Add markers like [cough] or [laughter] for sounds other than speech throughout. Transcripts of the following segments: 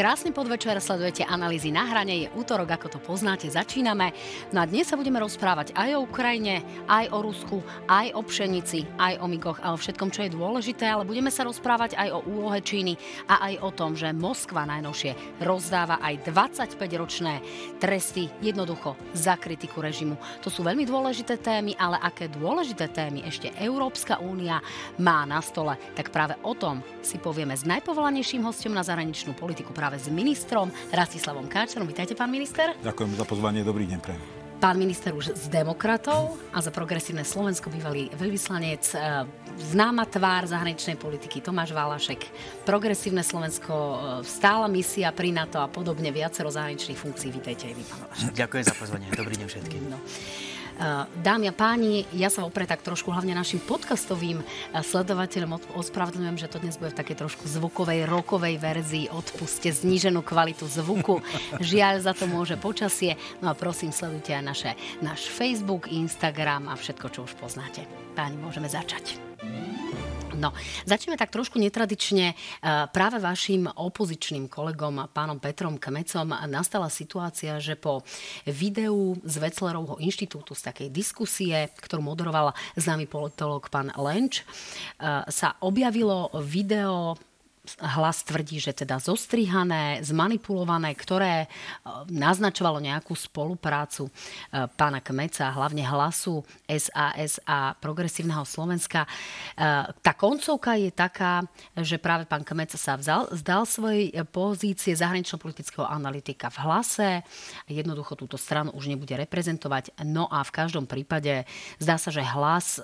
Krásny podvečer, sledujete analýzy na hrane, je útorok, ako to poznáte, začíname. No a dnes sa budeme rozprávať aj o Ukrajine, aj o Rusku, aj o pšenici, aj o migoch a o všetkom, čo je dôležité, ale budeme sa rozprávať aj o úlohe Číny a aj o tom, že Moskva najnovšie rozdáva aj 25-ročné tresty jednoducho za kritiku režimu. To sú veľmi dôležité témy, ale aké dôležité témy ešte Európska únia má na stole, tak práve o tom si povieme s najpovolanejším hostom na zahraničnú politiku práve práve s ministrom Rastislavom Káčerom. Vítajte, pán minister. Ďakujem za pozvanie, dobrý deň pre Pán minister už z demokratov a za progresívne Slovensko bývalý veľvyslanec, e, známa tvár zahraničnej politiky Tomáš Valašek, progresívne Slovensko, e, stála misia pri NATO a podobne viacero zahraničných funkcií. Vítajte aj vy, pán Valašek. Ďakujem za pozvanie. Dobrý deň všetkým. No. Dámy a páni, ja sa opred tak trošku hlavne našim podcastovým sledovateľom ospravedlňujem, že to dnes bude v takej trošku zvukovej, rokovej verzii. Odpuste zníženú kvalitu zvuku. [laughs] Žiaľ, za to môže počasie. No a prosím, sledujte aj naše, náš Facebook, Instagram a všetko, čo už poznáte. Páni, môžeme začať. No, začneme tak trošku netradične. E, práve vašim opozičným kolegom, pánom Petrom Kmecom, nastala situácia, že po videu z Veclerovho inštitútu, z takej diskusie, ktorú moderoval známy politolog pán Lenč, e, sa objavilo video hlas tvrdí, že teda zostrihané, zmanipulované, ktoré e, naznačovalo nejakú spoluprácu e, pána Kmeca, hlavne hlasu SAS a Progresívneho Slovenska. E, tá koncovka je taká, že práve pán Kmeca sa vzal, zdal svojej pozície zahranično-politického analytika v hlase. Jednoducho túto stranu už nebude reprezentovať. No a v každom prípade zdá sa, že hlas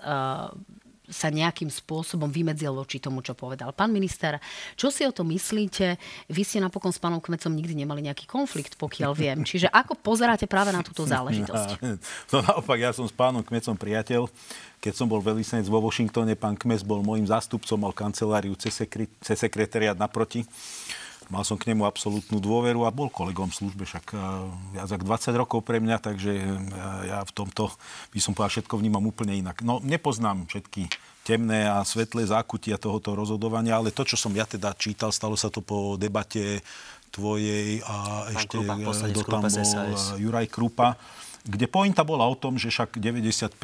sa nejakým spôsobom vymedzil voči tomu, čo povedal pán minister. Čo si o to myslíte? Vy ste napokon s pánom Kmecom nikdy nemali nejaký konflikt, pokiaľ viem. Čiže ako pozeráte práve na túto [laughs] záležitosť? No, naopak, ja som s pánom Kmecom priateľ. Keď som bol veľvyslanec vo Washingtone, pán Kmec bol môjim zástupcom, mal kanceláriu cez sekretariat naproti. Mal som k nemu absolútnu dôveru a bol kolegom v službe, však eh, viac ako 20 rokov pre mňa, takže eh, ja v tomto by som povedal, všetko vnímam úplne inak. No, nepoznám všetky temné a svetlé zákutia tohoto rozhodovania, ale to, čo som ja teda čítal, stalo sa to po debate tvojej a Pán ešte Krupa, do tam bol. Juraj Krupa, kde pointa bola o tom, že však 95%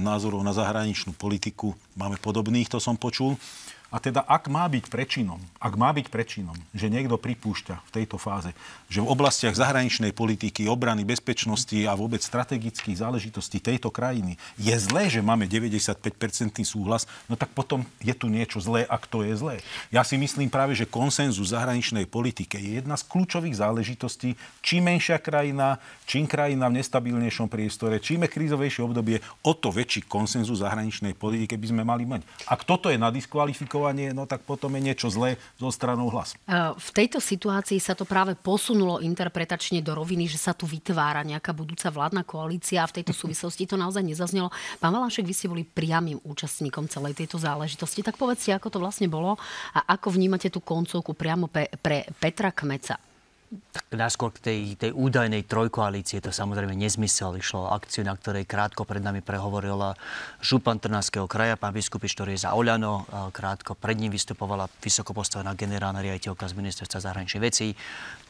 názorov na zahraničnú politiku máme podobných, to som počul. A teda, ak má byť prečinom, ak má byť prečinom, že niekto pripúšťa v tejto fáze, že v oblastiach zahraničnej politiky, obrany, bezpečnosti a vôbec strategických záležitostí tejto krajiny je zlé, že máme 95-percentný súhlas, no tak potom je tu niečo zlé, ak to je zlé. Ja si myslím práve, že konsenzus zahraničnej politike je jedna z kľúčových záležitostí. Čím menšia krajina, čím krajina v nestabilnejšom priestore, čím je krízovejšie obdobie, o to väčší konsenzus zahraničnej politike by sme mali mať. Ak toto je na komunikovanie, no tak potom je niečo zlé zo stranou hlas. E, v tejto situácii sa to práve posunulo interpretačne do roviny, že sa tu vytvára nejaká budúca vládna koalícia a v tejto [laughs] súvislosti to naozaj nezaznelo. Pán Valášek, vy ste boli priamým účastníkom celej tejto záležitosti. Tak povedzte, ako to vlastne bolo a ako vnímate tú koncovku priamo pre, pre Petra Kmeca tak náskôr k tej, tej údajnej trojkoalície to samozrejme nezmysel. Išlo o akciu, na ktorej krátko pred nami prehovoril župan Trnavského kraja, pán Biskupič, ktorý je za Oľano. Krátko pred ním vystupovala vysoko postavená generálna riaditeľka z ministerstva zahraničných vecí.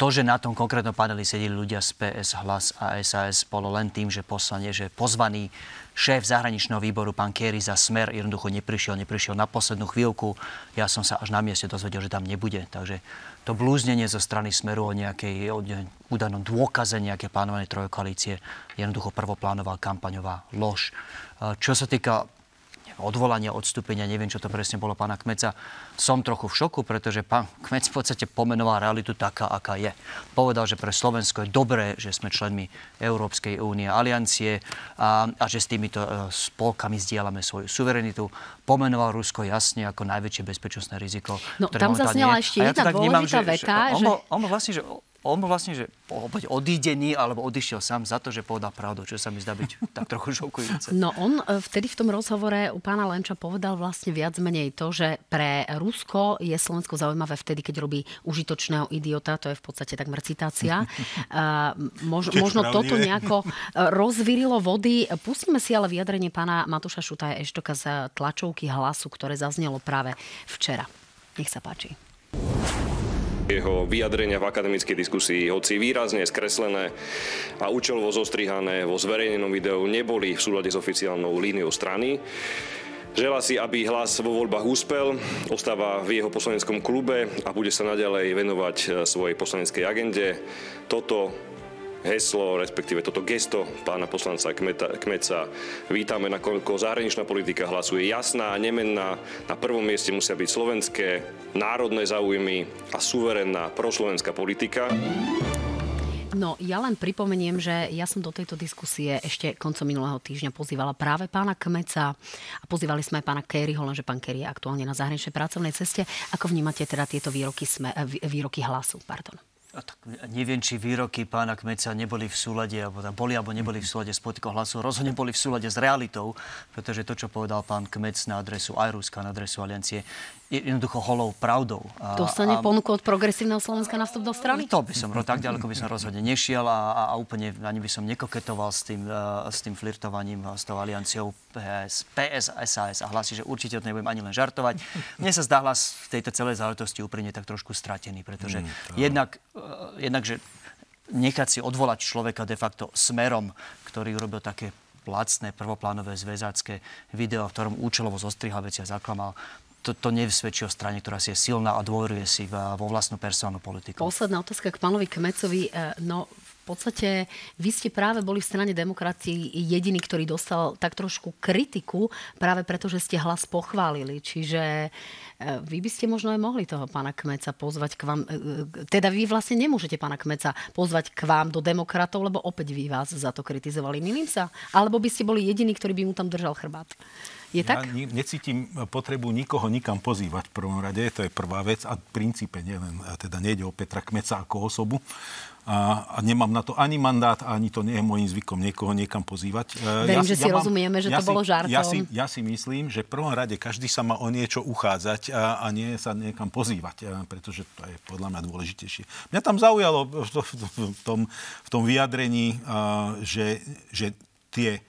To, že na tom konkrétnom paneli sedeli ľudia z PS, Hlas a SAS, bolo len tým, že poslanie, že pozvaný šéf zahraničného výboru, pán Kerry za Smer, jednoducho neprišiel, neprišiel na poslednú chvíľku. Ja som sa až na mieste dozvedel, že tam nebude. Takže to blúznenie zo strany Smeru o nejakej o údanom dôkaze nejaké plánované trojkoalície jednoducho prvoplánová kampaňová lož. Čo sa týka odvolania, odstúpenia, neviem, čo to presne bolo pána Kmeca. Som trochu v šoku, pretože pán Kmec v podstate pomenoval realitu taká, aká je. Povedal, že pre Slovensko je dobré, že sme členmi Európskej únie, aliancie a, a že s týmito uh, spolkami zdieľame svoju suverenitu. Pomenoval Rusko jasne ako najväčšie bezpečnostné riziko. No tam zaznela ešte jedna ja dôležitá veta. Že, on, on vlastne, že on bol vlastne, že opäť odídený, alebo odišiel sám za to, že povedal pravdu, čo sa mi zdá byť [laughs] tak trochu šokujúce. No on e, vtedy v tom rozhovore u pána Lenča povedal vlastne viac menej to, že pre Rusko je Slovensko zaujímavé vtedy, keď robí užitočného idiota, to je v podstate takmer citácia. [laughs] Uh, mož, možno toto nejako e, rozvirilo vody. Pustíme si ale vyjadrenie pána Matúša Šutaja Eštoka z tlačovky hlasu, ktoré zaznelo práve včera. Nech sa páči. Jeho vyjadrenia v akademickej diskusii, hoci výrazne skreslené a účelovo zostrihané vo zverejnenom videu, neboli v súlade s oficiálnou líniou strany. Žela si, aby hlas vo voľbách úspel, ostáva v jeho poslaneckom klube a bude sa naďalej venovať e, svojej poslaneckej agende. Toto heslo, respektíve toto gesto pána poslanca Kmeta, Kmeca vítame, nakoľko zahraničná politika hlasuje jasná a nemenná. Na prvom mieste musia byť slovenské národné záujmy a suverénna proslovenská politika. No, ja len pripomeniem, že ja som do tejto diskusie ešte koncom minulého týždňa pozývala práve pána Kmeca a pozývali sme aj pána Kerryho, lenže pán Kerry je aktuálne na zahraničnej pracovnej ceste. Ako vnímate teda tieto výroky, sme, výroky hlasu? Pardon. Neviem, či výroky pána Kmeca neboli v súlade, alebo boli alebo neboli v súlade s politikou hlasu. Rozhodne boli v súlade s realitou, pretože to, čo povedal pán Kmec na adresu aj Ruska, na adresu Aliancie, jednoducho holou pravdou. A, Dostane a, ponuku od progresívneho Slovenska na vstup do strany? To by som, tak ďaleko by som rozhodne nešiel a, a, a úplne ani by som nekoketoval s tým, uh, s tým flirtovaním s tou alianciou PS, PS, SAS a hlasí, že určite to nebudem ani len žartovať. Mne sa zdá hlas v tejto celej záležitosti úprimne tak trošku stratený, pretože mm, jednak, uh, jednak, že nechať si odvolať človeka de facto smerom, ktorý urobil také placné, prvoplánové, zväzácké video, v ktorom účelovo zostrihal veci a zaklamal to, to nevsvedčí o strane, ktorá si je silná a dôveruje si vo vlastnú personálnu politiku. Posledná otázka k pánovi Kmecovi. E, no, v podstate vy ste práve boli v strane demokratii jediný, ktorý dostal tak trošku kritiku práve preto, že ste hlas pochválili. Čiže e, vy by ste možno aj mohli toho pána Kmeca pozvať k vám, e, teda vy vlastne nemôžete pána Kmeca pozvať k vám do demokratov, lebo opäť vy vás za to kritizovali. Milím sa? Alebo by ste boli jediný, ktorý by mu tam držal chrbát? Je ja tak? necítim potrebu nikoho nikam pozývať v prvom rade, to je prvá vec a v princípe nielen, teda nejde o Petra Kmeca ako osobu, a, a nemám na to ani mandát, ani to nie je môjim zvykom niekoho niekam pozývať. E, Verím, ja, že si ja rozumieme, že ja to si, bolo žartom. Ja si, ja si myslím, že v prvom rade každý sa má o niečo uchádzať a, a nie sa niekam pozývať, a, pretože to je podľa mňa dôležitejšie. Mňa tam zaujalo v, v, v, tom, v tom vyjadrení, a, že, že tie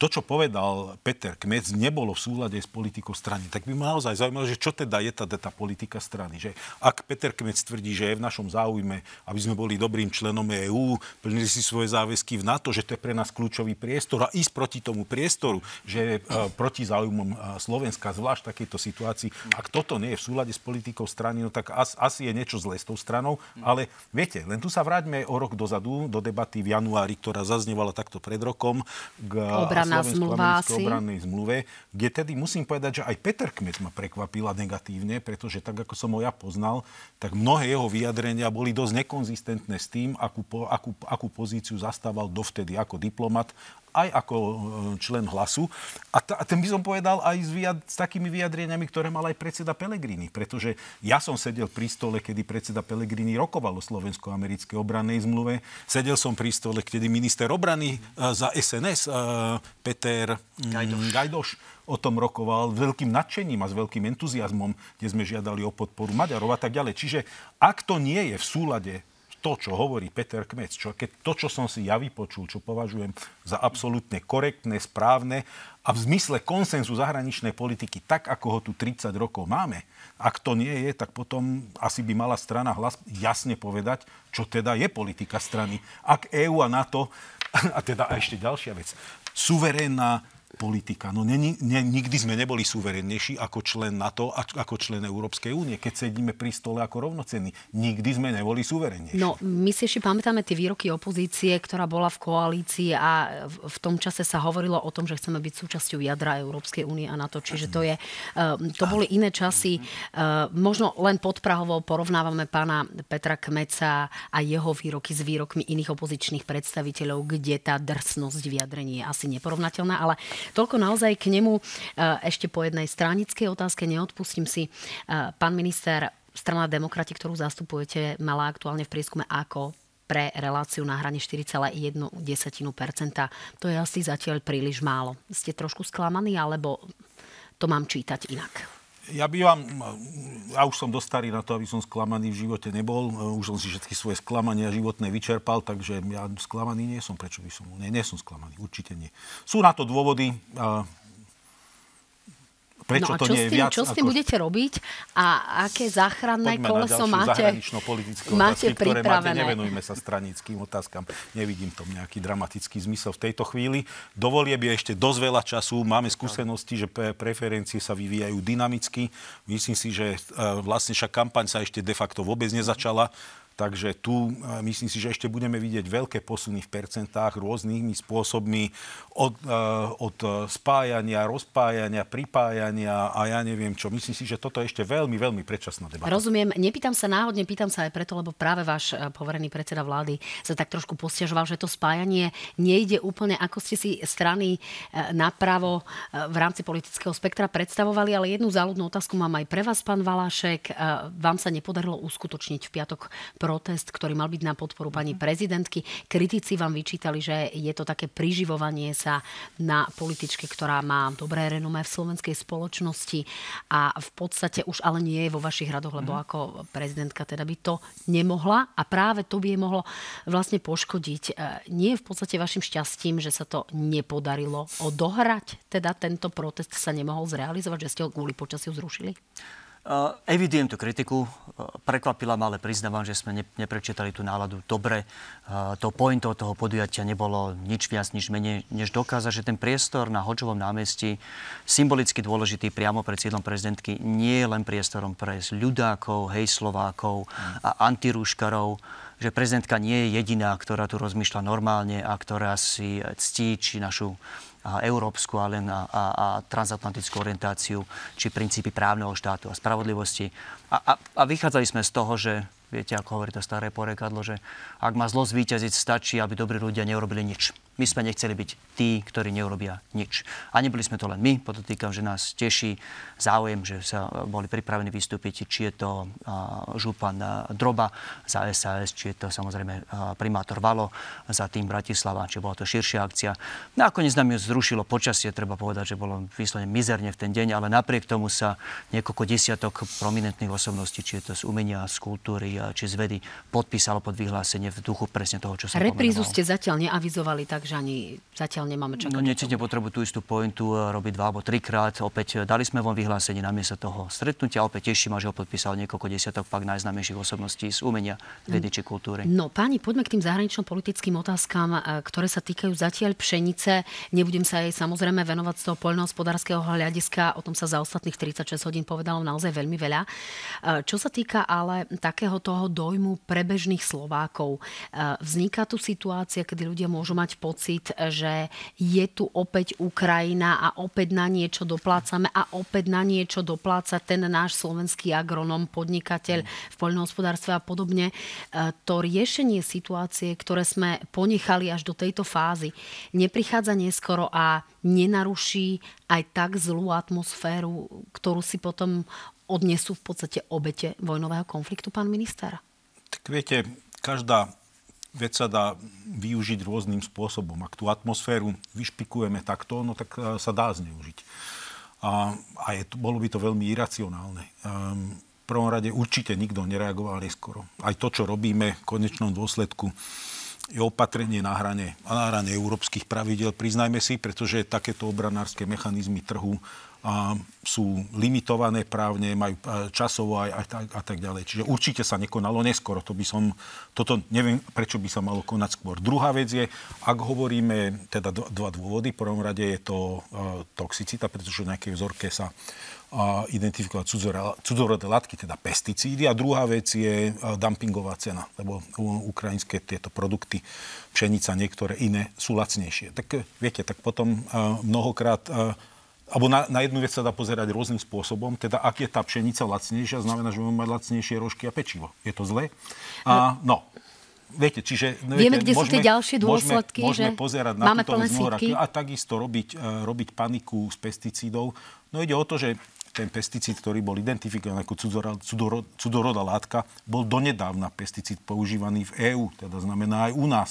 to, čo povedal Peter Kmec, nebolo v súlade s politikou strany, tak by ma naozaj zaujímalo, že čo teda je tá, tá politika strany. Že ak Peter Kmec tvrdí, že je v našom záujme, aby sme boli dobrým členom EÚ, plnili si svoje záväzky v NATO, že to je pre nás kľúčový priestor a ísť proti tomu priestoru, že je proti záujmom uh, Slovenska, zvlášť v takejto situácii. Ak toto nie je v súlade s politikou strany, no tak as, asi je niečo zlé s tou stranou. Ale viete, len tu sa vráťme o rok dozadu do debaty v januári, ktorá zaznievala takto pred rokom k obranná zmluva asi. obrannej zmluve, kde tedy musím povedať, že aj Peter Kmec ma prekvapila negatívne, pretože tak, ako som ho ja poznal, tak mnohé jeho vyjadrenia boli dosť nekonzistentné s tým, akú, akú, akú pozíciu zastával dovtedy ako diplomat aj ako e, člen hlasu. A, t- a ten by som povedal aj s, vyjad- s takými vyjadreniami, ktoré mal aj predseda Pelegrini. Pretože ja som sedel pri stole, kedy predseda Pelegrini rokoval o slovensko-americkej obrannej zmluve. Sedel som pri stole, kedy minister obrany uh, za SNS uh, e, Peter mm, Gajdoš. Gajdoš o tom rokoval s veľkým nadšením a s veľkým entuziasmom, kde sme žiadali o podporu Maďarov a tak ďalej. Čiže ak to nie je v súlade to, čo hovorí Peter Kmec, čo, keď to, čo som si ja vypočul, čo považujem za absolútne korektné, správne a v zmysle konsenzu zahraničnej politiky, tak ako ho tu 30 rokov máme, ak to nie je, tak potom asi by mala strana hlas jasne povedať, čo teda je politika strany. Ak EÚ a NATO, [laughs] a teda a ešte ďalšia vec, suverénna politika. No ne, ne, nikdy sme neboli suverennejší ako člen NATO a ako člen Európskej únie, keď sedíme pri stole ako rovnocenní. Nikdy sme neboli suverennejší. No, my si ešte pamätáme tie výroky opozície, ktorá bola v koalícii a v, tom čase sa hovorilo o tom, že chceme byť súčasťou jadra Európskej únie a NATO. Čiže to je, uh, to boli iné časy. Uh, možno len podprahovo porovnávame pána Petra Kmeca a jeho výroky s výrokmi iných opozičných predstaviteľov, kde tá drsnosť vyjadrení je asi neporovnateľná, ale Toľko naozaj k nemu. E, ešte po jednej stranickej otázke neodpustím si. E, pán minister, strana demokrati, ktorú zastupujete, mala aktuálne v prieskume ako pre reláciu na hrane 4,1%. To je asi zatiaľ príliš málo. Ste trošku sklamaní, alebo to mám čítať inak? Ja bývam, ja už som dosť starý na to, aby som sklamaný v živote nebol. Už som si všetky svoje sklamania životné vyčerpal, takže ja sklamaný nie som. Prečo by som? Nie, nie som sklamaný, určite nie. Sú na to dôvody. Prečo no a to nie je viac? čo s tým ako... budete robiť a aké záchranné Poďme koleso máte, máte otázky, ktoré máte. pripravené? Nevenujme sa stranickým otázkam. Nevidím tom nejaký dramatický zmysel v tejto chvíli. Dovolie by ešte dosť veľa času. Máme skúsenosti, že preferencie sa vyvíjajú dynamicky. Myslím si, že e, vlastne však kampaň sa ešte de facto vôbec nezačala. Takže tu e, myslím si, že ešte budeme vidieť veľké posuny v percentách rôznymi spôsobmi od, e, od spájania, rozpájania, pripájania a ja neviem čo. Myslím si, že toto je ešte veľmi, veľmi predčasná debata. Rozumiem. Nepýtam sa náhodne, pýtam sa aj preto, lebo práve váš e, poverený predseda vlády sa tak trošku postiažoval, že to spájanie nejde úplne, ako ste si strany napravo v rámci politického spektra predstavovali, ale jednu záľudnú otázku mám aj pre vás, pán Valášek. Vám sa nepodarilo uskutočniť v piatok protest, ktorý mal byť na podporu pani prezidentky. Kritici vám vyčítali, že je to také priživovanie sa na političke, ktorá má dobré renomé v slovenskej spoločnosti a v podstate už ale nie je vo vašich radoch, lebo mhm. ako prezidentka teda by to nemohla a práve to by je mohlo vlastne poškodiť. E, nie je v podstate vašim šťastím, že sa to nepodarilo odohrať, teda tento protest sa nemohol zrealizovať, že ste ho kvôli počasiu zrušili? Uh, evidujem tú kritiku. Uh, prekvapila ma, ale priznávam, že sme ne, neprečítali tú náladu dobre. Uh, to pointou toho podujatia nebolo nič viac, nič menej, než dokázať, že ten priestor na Hočovom námestí, symbolicky dôležitý priamo pred sídlom prezidentky, nie je len priestorom pre ľudákov, hejslovákov a antirúškarov, že prezidentka nie je jediná, ktorá tu rozmýšľa normálne a ktorá si ctí či našu a európsku, ale na, a, a transatlantickú orientáciu, či princípy právneho štátu a spravodlivosti. A, a, a vychádzali sme z toho, že viete, ako hovorí to staré porekadlo, že ak má zlo zvíťaziť, stačí, aby dobrí ľudia neurobili nič. My sme nechceli byť tí, ktorí neurobia nič. A neboli sme to len my, podotýkam, že nás teší záujem, že sa boli pripravení vystúpiť, či je to župan Droba za SAS, či je to samozrejme primátor Valo za tým Bratislava, či bola to širšia akcia. Nakoniec nám ju zrušilo počasie, treba povedať, že bolo vyslovene mizerne v ten deň, ale napriek tomu sa niekoľko desiatok prominentných osobností, či je to z umenia, z kultúry, či z vedy, podpísalo pod vyhlásenie v duchu presne toho, čo sa Reprízu ste zatiaľ neavizovali, takže ani zatiaľ nemáme čakať. No necítne potrebu tú istú pointu e, robiť dva alebo trikrát. Opäť e, dali sme von vyhlásenie na miesto toho stretnutia. Opäť teší ma, že ho podpísal niekoľko desiatok pak najznámejších osobností z umenia, vedy či kultúry. No páni, poďme k tým zahranično-politickým otázkam, e, ktoré sa týkajú zatiaľ pšenice. Nebudem sa jej samozrejme venovať z toho poľnohospodárskeho hľadiska. O tom sa za ostatných 36 hodín povedalo naozaj veľmi veľa. Čo sa týka ale takého toho dojmu prebežných Slovákov, vzniká tu situácia, kedy ľudia môžu mať pocit, že je tu opäť Ukrajina a opäť na niečo doplácame a opäť na niečo dopláca ten náš slovenský agronom, podnikateľ v poľnohospodárstve a podobne. E, to riešenie situácie, ktoré sme ponechali až do tejto fázy, neprichádza neskoro a nenaruší aj tak zlú atmosféru, ktorú si potom odnesú v podstate obete vojnového konfliktu, pán minister? Tak viete, každá vec sa dá využiť rôznym spôsobom. Ak tú atmosféru vyšpikujeme takto, no tak e, sa dá zneužiť. A, a je, bolo by to veľmi iracionálne. Um, v prvom rade určite nikto nereagoval neskoro. Aj to, čo robíme v konečnom dôsledku, je opatrenie na hrane, na hrane európskych pravidel, priznajme si, pretože takéto obranárske mechanizmy trhu a sú limitované právne, majú e, časovo aj, aj tak, a tak ďalej. Čiže určite sa nekonalo neskoro. To by som, toto neviem, prečo by sa malo konať skôr. Druhá vec je, ak hovoríme, teda dva dôvody. V prvom rade je to uh, toxicita, pretože v nejakej vzorke sa uh, identifikovať cudzorodé látky, teda pesticídy. A druhá vec je uh, dumpingová cena, lebo ukrajinské tieto produkty, pšenica, niektoré iné sú lacnejšie. Tak viete, tak potom uh, mnohokrát uh, alebo na, na jednu vec sa dá pozerať rôznym spôsobom. Teda, ak je tá pšenica lacnejšia, znamená, že budeme mať lacnejšie rožky a pečivo. Je to zlé? A, no, Viete, čiže... No, vieme, viete, kde môžeme, sú tie ďalšie dôsledky, môžeme, môžeme že pozerať na máme túto vec a takisto robiť, uh, robiť paniku z pesticídov. No ide o to, že ten pesticíd, ktorý bol identifikovaný ako cudorodá látka, bol donedávna pesticíd používaný v EÚ, teda znamená aj u nás.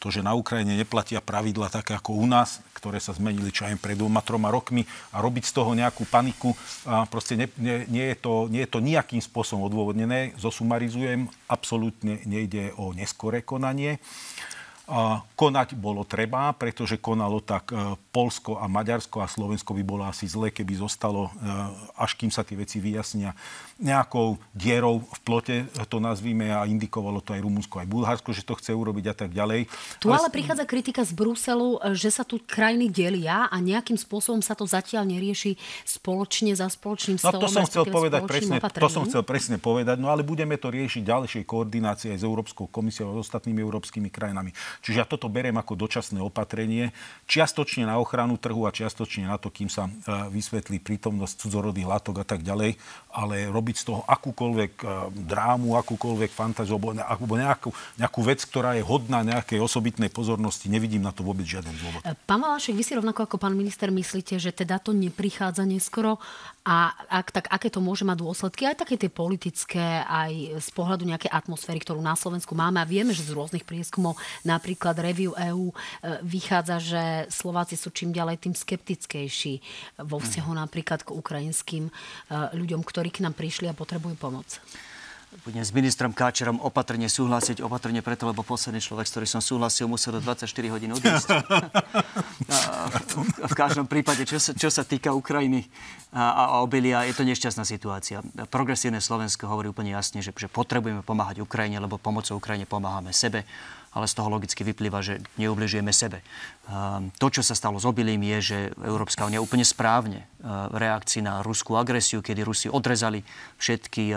To, že na Ukrajine neplatia pravidla také ako u nás, ktoré sa zmenili čo aj pred dvoma, troma rokmi a robiť z toho nejakú paniku, a proste ne, ne, nie, je to, nie je to nejakým spôsobom odôvodnené. Zosumarizujem, absolútne nejde o neskoré konanie. Konať bolo treba, pretože konalo tak e, Polsko a Maďarsko a Slovensko by bolo asi zle, keby zostalo, e, až kým sa tie veci vyjasnia, nejakou dierou v plote, to nazvíme a indikovalo to aj Rumunsko, aj Bulharsko, že to chce urobiť a tak ďalej. Tu ale prichádza kritika z Bruselu, že sa tu krajiny delia a nejakým spôsobom sa to zatiaľ nerieši spoločne za spoločným stolom. No to som chcel povedať presne, to som chcel presne povedať, no ale budeme to riešiť ďalšej koordinácie aj s Európskou komisiou a s ostatnými európskymi krajinami. Čiže ja toto beriem ako dočasné opatrenie, čiastočne na ochranu trhu a čiastočne na to, kým sa e, vysvetlí prítomnosť cudzorodých látok a tak ďalej, ale robiť z toho akúkoľvek e, drámu, akúkoľvek fantáziu alebo nejakú, nejakú vec, ktorá je hodná nejakej osobitnej pozornosti, nevidím na to vôbec žiaden dôvod. E, pán Malášek, vy si rovnako ako pán minister myslíte, že teda to neprichádza neskoro? A ak, tak aké to môže mať dôsledky, aj také tie politické, aj z pohľadu nejakej atmosféry, ktorú na Slovensku máme. A vieme, že z rôznych prieskumov, napríklad Review EU, e, vychádza, že Slováci sú čím ďalej tým skeptickejší vo vzťahu napríklad k ukrajinským ľuďom, ktorí k nám prišli a potrebujú pomoc budem s ministrom Káčerom opatrne súhlasiť, opatrne preto, lebo posledný človek, s ktorým som súhlasil, musel do 24 hodín odísť. [laughs] v každom prípade, čo sa, čo sa týka Ukrajiny a, a obilia, je to nešťastná situácia. Progresívne Slovensko hovorí úplne jasne, že, že potrebujeme pomáhať Ukrajine, lebo pomocou Ukrajine pomáhame sebe ale z toho logicky vyplýva, že neubližujeme sebe. Ehm, to, čo sa stalo s obilím, je, že Európska únia úplne správne v reakcii na ruskú agresiu, kedy Rusi odrezali všetky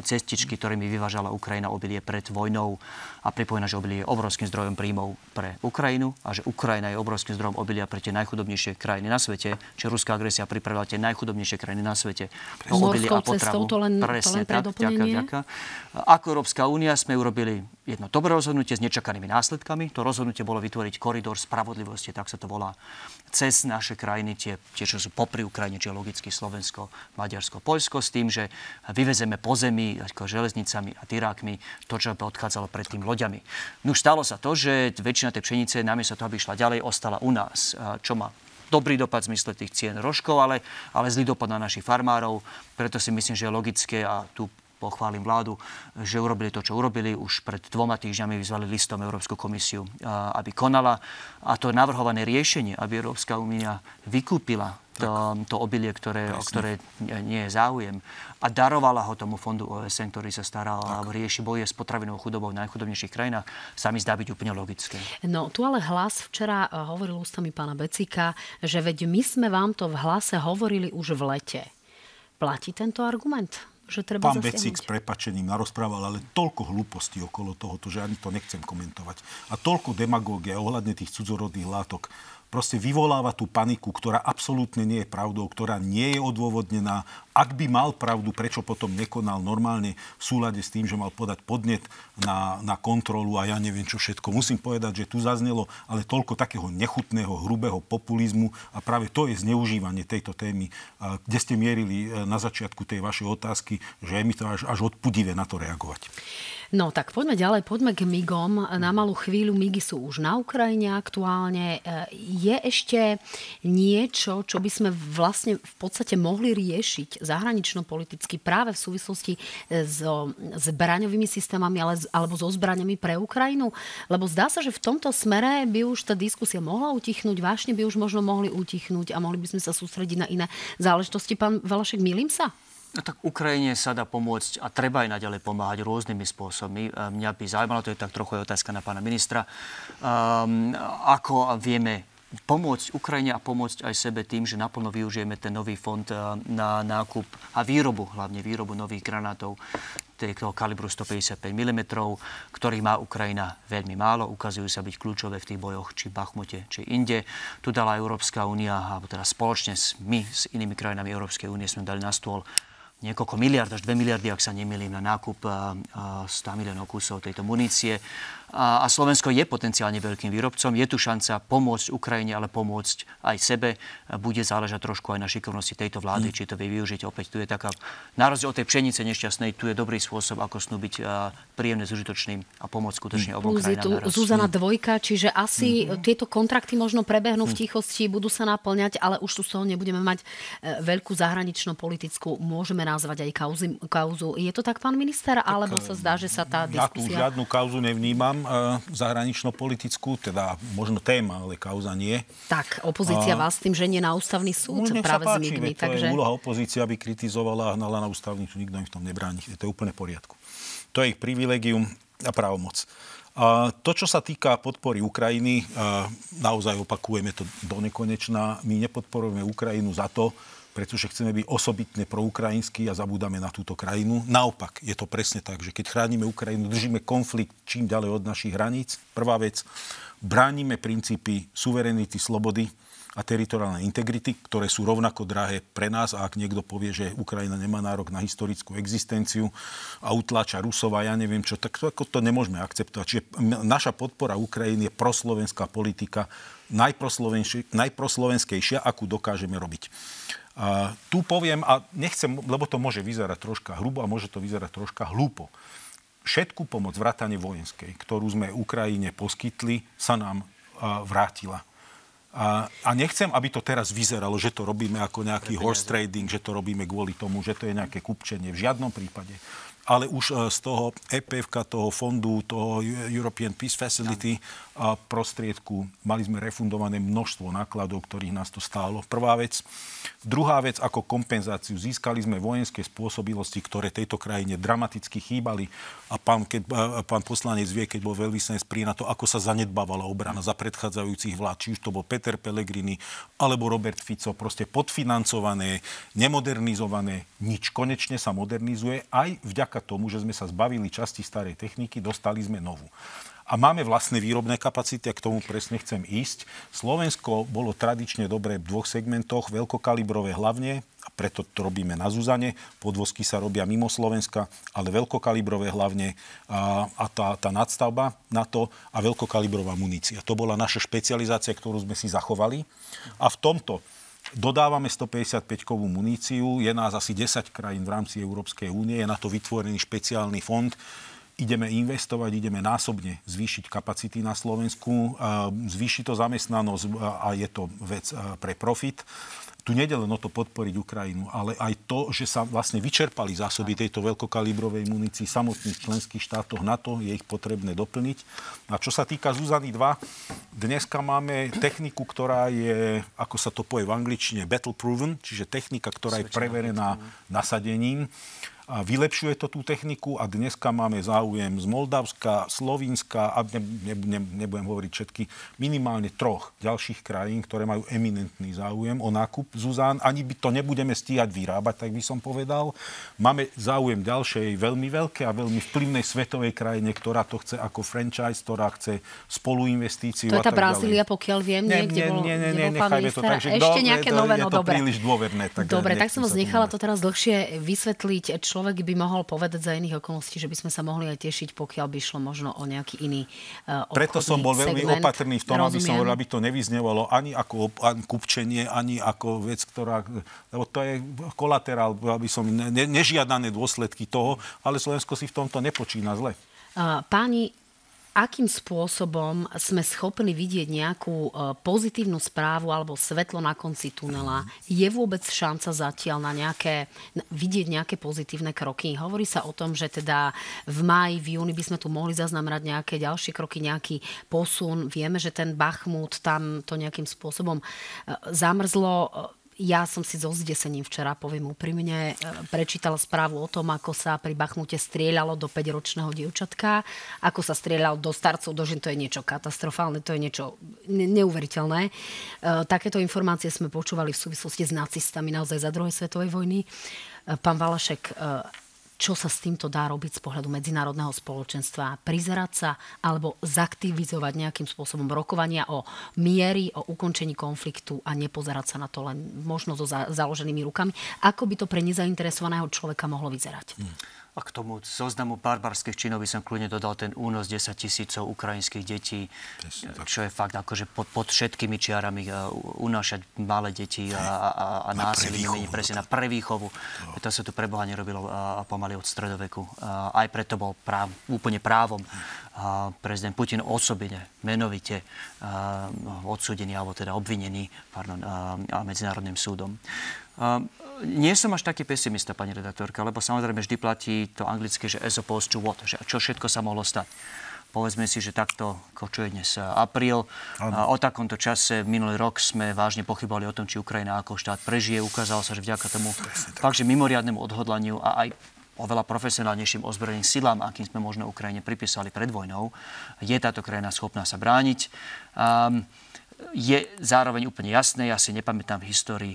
cestičky, ktorými vyvážala Ukrajina obilie pred vojnou a pripojená, že obilie je obrovským zdrojom príjmov pre Ukrajinu a že Ukrajina je obrovským zdrojom obilia pre tie najchudobnejšie krajiny na svete, že ruská agresia pripravila tie najchudobnejšie krajiny na svete o obilie a potravu. To len, Presne to len tak, ďaká, ďaká. Ako Európska únia sme urobili jedno dobré rozhodnutie s nečakanými následkami. To rozhodnutie bolo vytvoriť koridor spravodlivosti, tak sa to volá, cez naše krajiny, tie, tie čo sú popri Ukrajine, čiže logicky Slovensko, Maďarsko, Poľsko, s tým, že vyvezeme po zemi ako železnicami a tyrákmi to, čo odchádzalo predtým loďami. No už stalo sa to, že väčšina tej pšenice namiesto toho, aby išla ďalej, ostala u nás, čo má dobrý dopad v zmysle tých cien rožkov, ale, ale zlý dopad na našich farmárov. Preto si myslím, že je logické a tu pochválim vládu, že urobili to, čo urobili. Už pred dvoma týždňami vyzvali listom Európsku komisiu, aby konala. A to navrhované riešenie, aby Európska únia vykúpila to, to obilie, ktoré, o ktoré nie je záujem a darovala ho tomu fondu OSN, ktorý sa staral a rieši boje s potravinovou chudobou v najchudobnejších krajinách, sa mi zdá byť úplne logické. No tu ale hlas včera eh, hovoril ústami pána Becika, že veď my sme vám to v hlase hovorili už v lete. Platí tento argument? že treba Pán Becik s prepačením narozprával, ale toľko hlúpostí okolo tohoto, že ani to nechcem komentovať. A toľko demagógie ohľadne tých cudzorodných látok proste vyvoláva tú paniku, ktorá absolútne nie je pravdou, ktorá nie je odôvodnená. Ak by mal pravdu, prečo potom nekonal normálne v súlade s tým, že mal podať podnet na, na kontrolu a ja neviem čo všetko. Musím povedať, že tu zaznelo ale toľko takého nechutného, hrubého populizmu a práve to je zneužívanie tejto témy, kde ste mierili e, na začiatku tej vašej otázky, že je mi to až, až odpudivé na to reagovať. No tak poďme ďalej, poďme k MIGom. Na malú chvíľu MIGy sú už na Ukrajine aktuálne. E, je ešte niečo, čo by sme vlastne v podstate mohli riešiť zahranično-politicky práve v súvislosti e, so zbraňovými systémami ale, alebo so zbraňami pre Ukrajinu? Lebo zdá sa, že v tomto smere by už tá diskusia mohla utichnúť, vášne by už možno mohli utichnúť a mohli by sme sa sústrediť na iné záležitosti. Pán Valašek, milím sa? No tak Ukrajine sa dá pomôcť a treba aj naďalej pomáhať rôznymi spôsobmi. E, mňa by zaujímalo, to je tak trochu otázka na pána ministra, um, ako vieme pomôcť Ukrajine a pomôcť aj sebe tým, že naplno využijeme ten nový fond e, na nákup a výrobu, hlavne výrobu nových granátov toho kalibru 155 mm, ktorý má Ukrajina veľmi málo. Ukazujú sa byť kľúčové v tých bojoch, či Bachmute, či inde. Tu dala Európska únia, alebo teda spoločne s my, s inými krajinami Európskej únie sme dali na stôl niekoľko miliard, až 2 miliardy, ak sa nemýlim, na nákup 100 miliónov kusov tejto munície. A, a Slovensko je potenciálne veľkým výrobcom. Je tu šanca pomôcť Ukrajine, ale pomôcť aj sebe. Bude záležať trošku aj na šikovnosti tejto vlády, mm. či to vie využiť. Opäť tu je taká, na rozdiel od tej pšenice nešťastnej, tu je dobrý spôsob, ako snúbiť príjemne s užitočným a pomôcť skutočne obom Plus krajinám. Je tu Zuzana dvojka, čiže asi mm. tieto kontrakty možno prebehnú mm. v tichosti, budú sa naplňať, ale už tu z toho nebudeme mať e, veľkú zahranično-politickú, môžeme nazvať aj kauzu. kauzu. Je to tak, pán minister, alebo sa zdá, že sa tá diskusia... Ja tu žiadnu kauzu nevnímam mám zahranično-politickú, teda možno téma, ale kauza nie. Tak, opozícia a... vás tým ženie na ústavný súd no, práve páči, s MIGmi. Takže... úloha opozícia, aby kritizovala a hnala na ústavný súd. Nikto im v tom nebráni. Je to úplne v poriadku. To je ich privilegium a právomoc. A to, čo sa týka podpory Ukrajiny, naozaj opakujeme to do nekonečna. My nepodporujeme Ukrajinu za to, pretože chceme byť osobitne proukrajinskí a zabúdame na túto krajinu. Naopak, je to presne tak, že keď chránime Ukrajinu, držíme konflikt čím ďalej od našich hraníc. Prvá vec, bránime princípy suverenity, slobody a teritoriálnej integrity, ktoré sú rovnako drahé pre nás a ak niekto povie, že Ukrajina nemá nárok na historickú existenciu a utláča Rusova, ja neviem čo, tak to, to nemôžeme akceptovať. Čiže naša podpora Ukrajiny je proslovenská politika, najproslovenskejšia, akú dokážeme robiť. A tu poviem, a nechcem, lebo to môže vyzerať troška hrubo a môže to vyzerať troška hlúpo. Všetku pomoc vrátane vojenskej, ktorú sme Ukrajine poskytli, sa nám vrátila. A, a nechcem, aby to teraz vyzeralo, že to robíme ako nejaký horse trading, že to robíme kvôli tomu, že to je nejaké kupčenie. V žiadnom prípade ale už e, z toho EPF, toho fondu, toho European Peace Facility a prostriedku mali sme refundované množstvo nákladov, ktorých nás to stálo. Prvá vec. Druhá vec, ako kompenzáciu, získali sme vojenské spôsobilosti, ktoré tejto krajine dramaticky chýbali. A pán, keď, e, pán poslanec vie, keď bol veľvyslanec pri na to, ako sa zanedbávala obrana za predchádzajúcich vlád, či už to bol Peter Pellegrini alebo Robert Fico, proste podfinancované, nemodernizované, nič. Konečne sa modernizuje aj vďaka vďaka tomu, že sme sa zbavili časti starej techniky, dostali sme novú. A máme vlastné výrobné kapacity, a k tomu presne chcem ísť. Slovensko bolo tradične dobré v dvoch segmentoch, veľkokalibrové hlavne, a preto to robíme na Zuzane. Podvozky sa robia mimo Slovenska, ale veľkokalibrové hlavne a, a tá, tá nadstavba na to a veľkokalibrová munícia. To bola naša špecializácia, ktorú sme si zachovali. A v tomto Dodávame 155-kovú muníciu, je nás asi 10 krajín v rámci Európskej únie, je na to vytvorený špeciálny fond. Ideme investovať, ideme násobne zvýšiť kapacity na Slovensku, zvýšiť to zamestnanosť a je to vec pre profit tu nejde len o to podporiť Ukrajinu, ale aj to, že sa vlastne vyčerpali zásoby tejto veľkokalibrovej munícii samotných členských štátoch NATO, je ich potrebné doplniť. A čo sa týka Zuzany 2, dneska máme techniku, ktorá je, ako sa to povie v angličtine, battle proven, čiže technika, ktorá je preverená nasadením a vylepšuje to tú techniku a dneska máme záujem z Moldavska, Slovinska a ne, ne, ne, nebudem hovoriť všetky, minimálne troch ďalších krajín, ktoré majú eminentný záujem o nákup Zuzán. Ani by to nebudeme stíhať vyrábať, tak by som povedal. Máme záujem ďalšej veľmi veľké a veľmi vplyvnej svetovej krajine, ktorá to chce ako franchise, ktorá chce spoluinvestíciu. To je tá Brazília, pokiaľ viem, nie, nie, nie, nie, nie, nechajme to tak, že Ešte nejaké nové, no dobre. príliš dôverné. Tak dobre, tak som vás nechala to teraz dlhšie vysvetliť. Človek by mohol povedať za iných okolností, že by sme sa mohli aj tešiť, pokiaľ by šlo možno o nejaký iný uh, Preto som bol veľmi segment. opatrný v tom, Rozumiem. aby som hovoril, aby to nevyznevalo ani ako ani kupčenie, ani ako vec, ktorá... Lebo to je kolaterál, aby som ne, nežiadané dôsledky toho, ale Slovensko si v tomto nepočína zle. Uh, páni, akým spôsobom sme schopní vidieť nejakú e, pozitívnu správu alebo svetlo na konci tunela. Je vôbec šanca zatiaľ na nejaké, vidieť nejaké pozitívne kroky? Hovorí sa o tom, že teda v máji, v júni by sme tu mohli zaznamenať nejaké ďalšie kroky, nejaký posun. Vieme, že ten Bachmut tam to nejakým spôsobom e, zamrzlo ja som si so zdesením včera, poviem úprimne, e, prečítala správu o tom, ako sa pri Bachmute strieľalo do 5-ročného dievčatka, ako sa strieľalo do starcov, do žen, to je niečo katastrofálne, to je niečo neuveriteľné. E, takéto informácie sme počúvali v súvislosti s nacistami naozaj za druhej svetovej vojny. E, pán Valašek, čo sa s týmto dá robiť z pohľadu medzinárodného spoločenstva, prizerať sa alebo zaktivizovať nejakým spôsobom rokovania o miery, o ukončení konfliktu a nepozerať sa na to len možno so založenými rukami. Ako by to pre nezainteresovaného človeka mohlo vyzerať? Hmm. A k tomu zoznamu barbarských činov by som kľudne dodal ten únos 10 tisícov ukrajinských detí, čo je fakt akože pod, pod všetkými čiarami uh, unášať malé deti a, a, a násilím presne na prevýchovu. No. To sa tu preboha nerobilo uh, pomaly od stredoveku. Uh, aj preto bol práv, úplne právom uh, prezident Putin osobine, menovite uh, odsúdený alebo teda obvinený pardon, uh, Medzinárodným súdom. Nie som až taký pesimista, pani redaktorka, lebo samozrejme vždy platí to anglické, že as opposed to what, že čo všetko sa mohlo stať. Povedzme si, že takto, čo je dnes apríl, a o takomto čase minulý rok sme vážne pochybovali o tom, či Ukrajina ako štát prežije. Ukázalo sa, že vďaka tomu fakt, že mimoriadnemu odhodlaniu a aj oveľa profesionálnejším ozbrojeným silám, akým sme možno Ukrajine pripísali pred vojnou, je táto krajina schopná sa brániť. Um, je zároveň úplne jasné, ja si nepamätám v histórii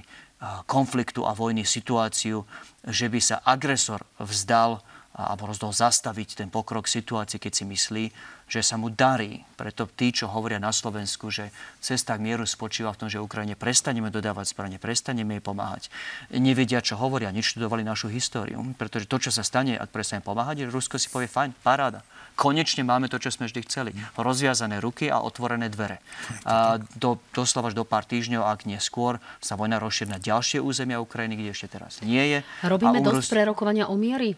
konfliktu a vojny situáciu, že by sa agresor vzdal alebo rozdol zastaviť ten pokrok situácie, keď si myslí, že sa mu darí. Preto tí, čo hovoria na Slovensku, že cesta k mieru spočíva v tom, že Ukrajine prestaneme dodávať zbranie, prestaneme jej pomáhať. Nevedia, čo hovoria, neštudovali našu históriu. Pretože to, čo sa stane, ak prestaneme pomáhať, Rusko si povie, fajn, paráda. Konečne máme to, čo sme vždy chceli. Rozviazané ruky a otvorené dvere. A do, doslova až do pár týždňov, ak nie skôr, sa vojna rozšíri na ďalšie územia Ukrajiny, kde ešte teraz nie je. Robíme a dosť pre rokovania o miery?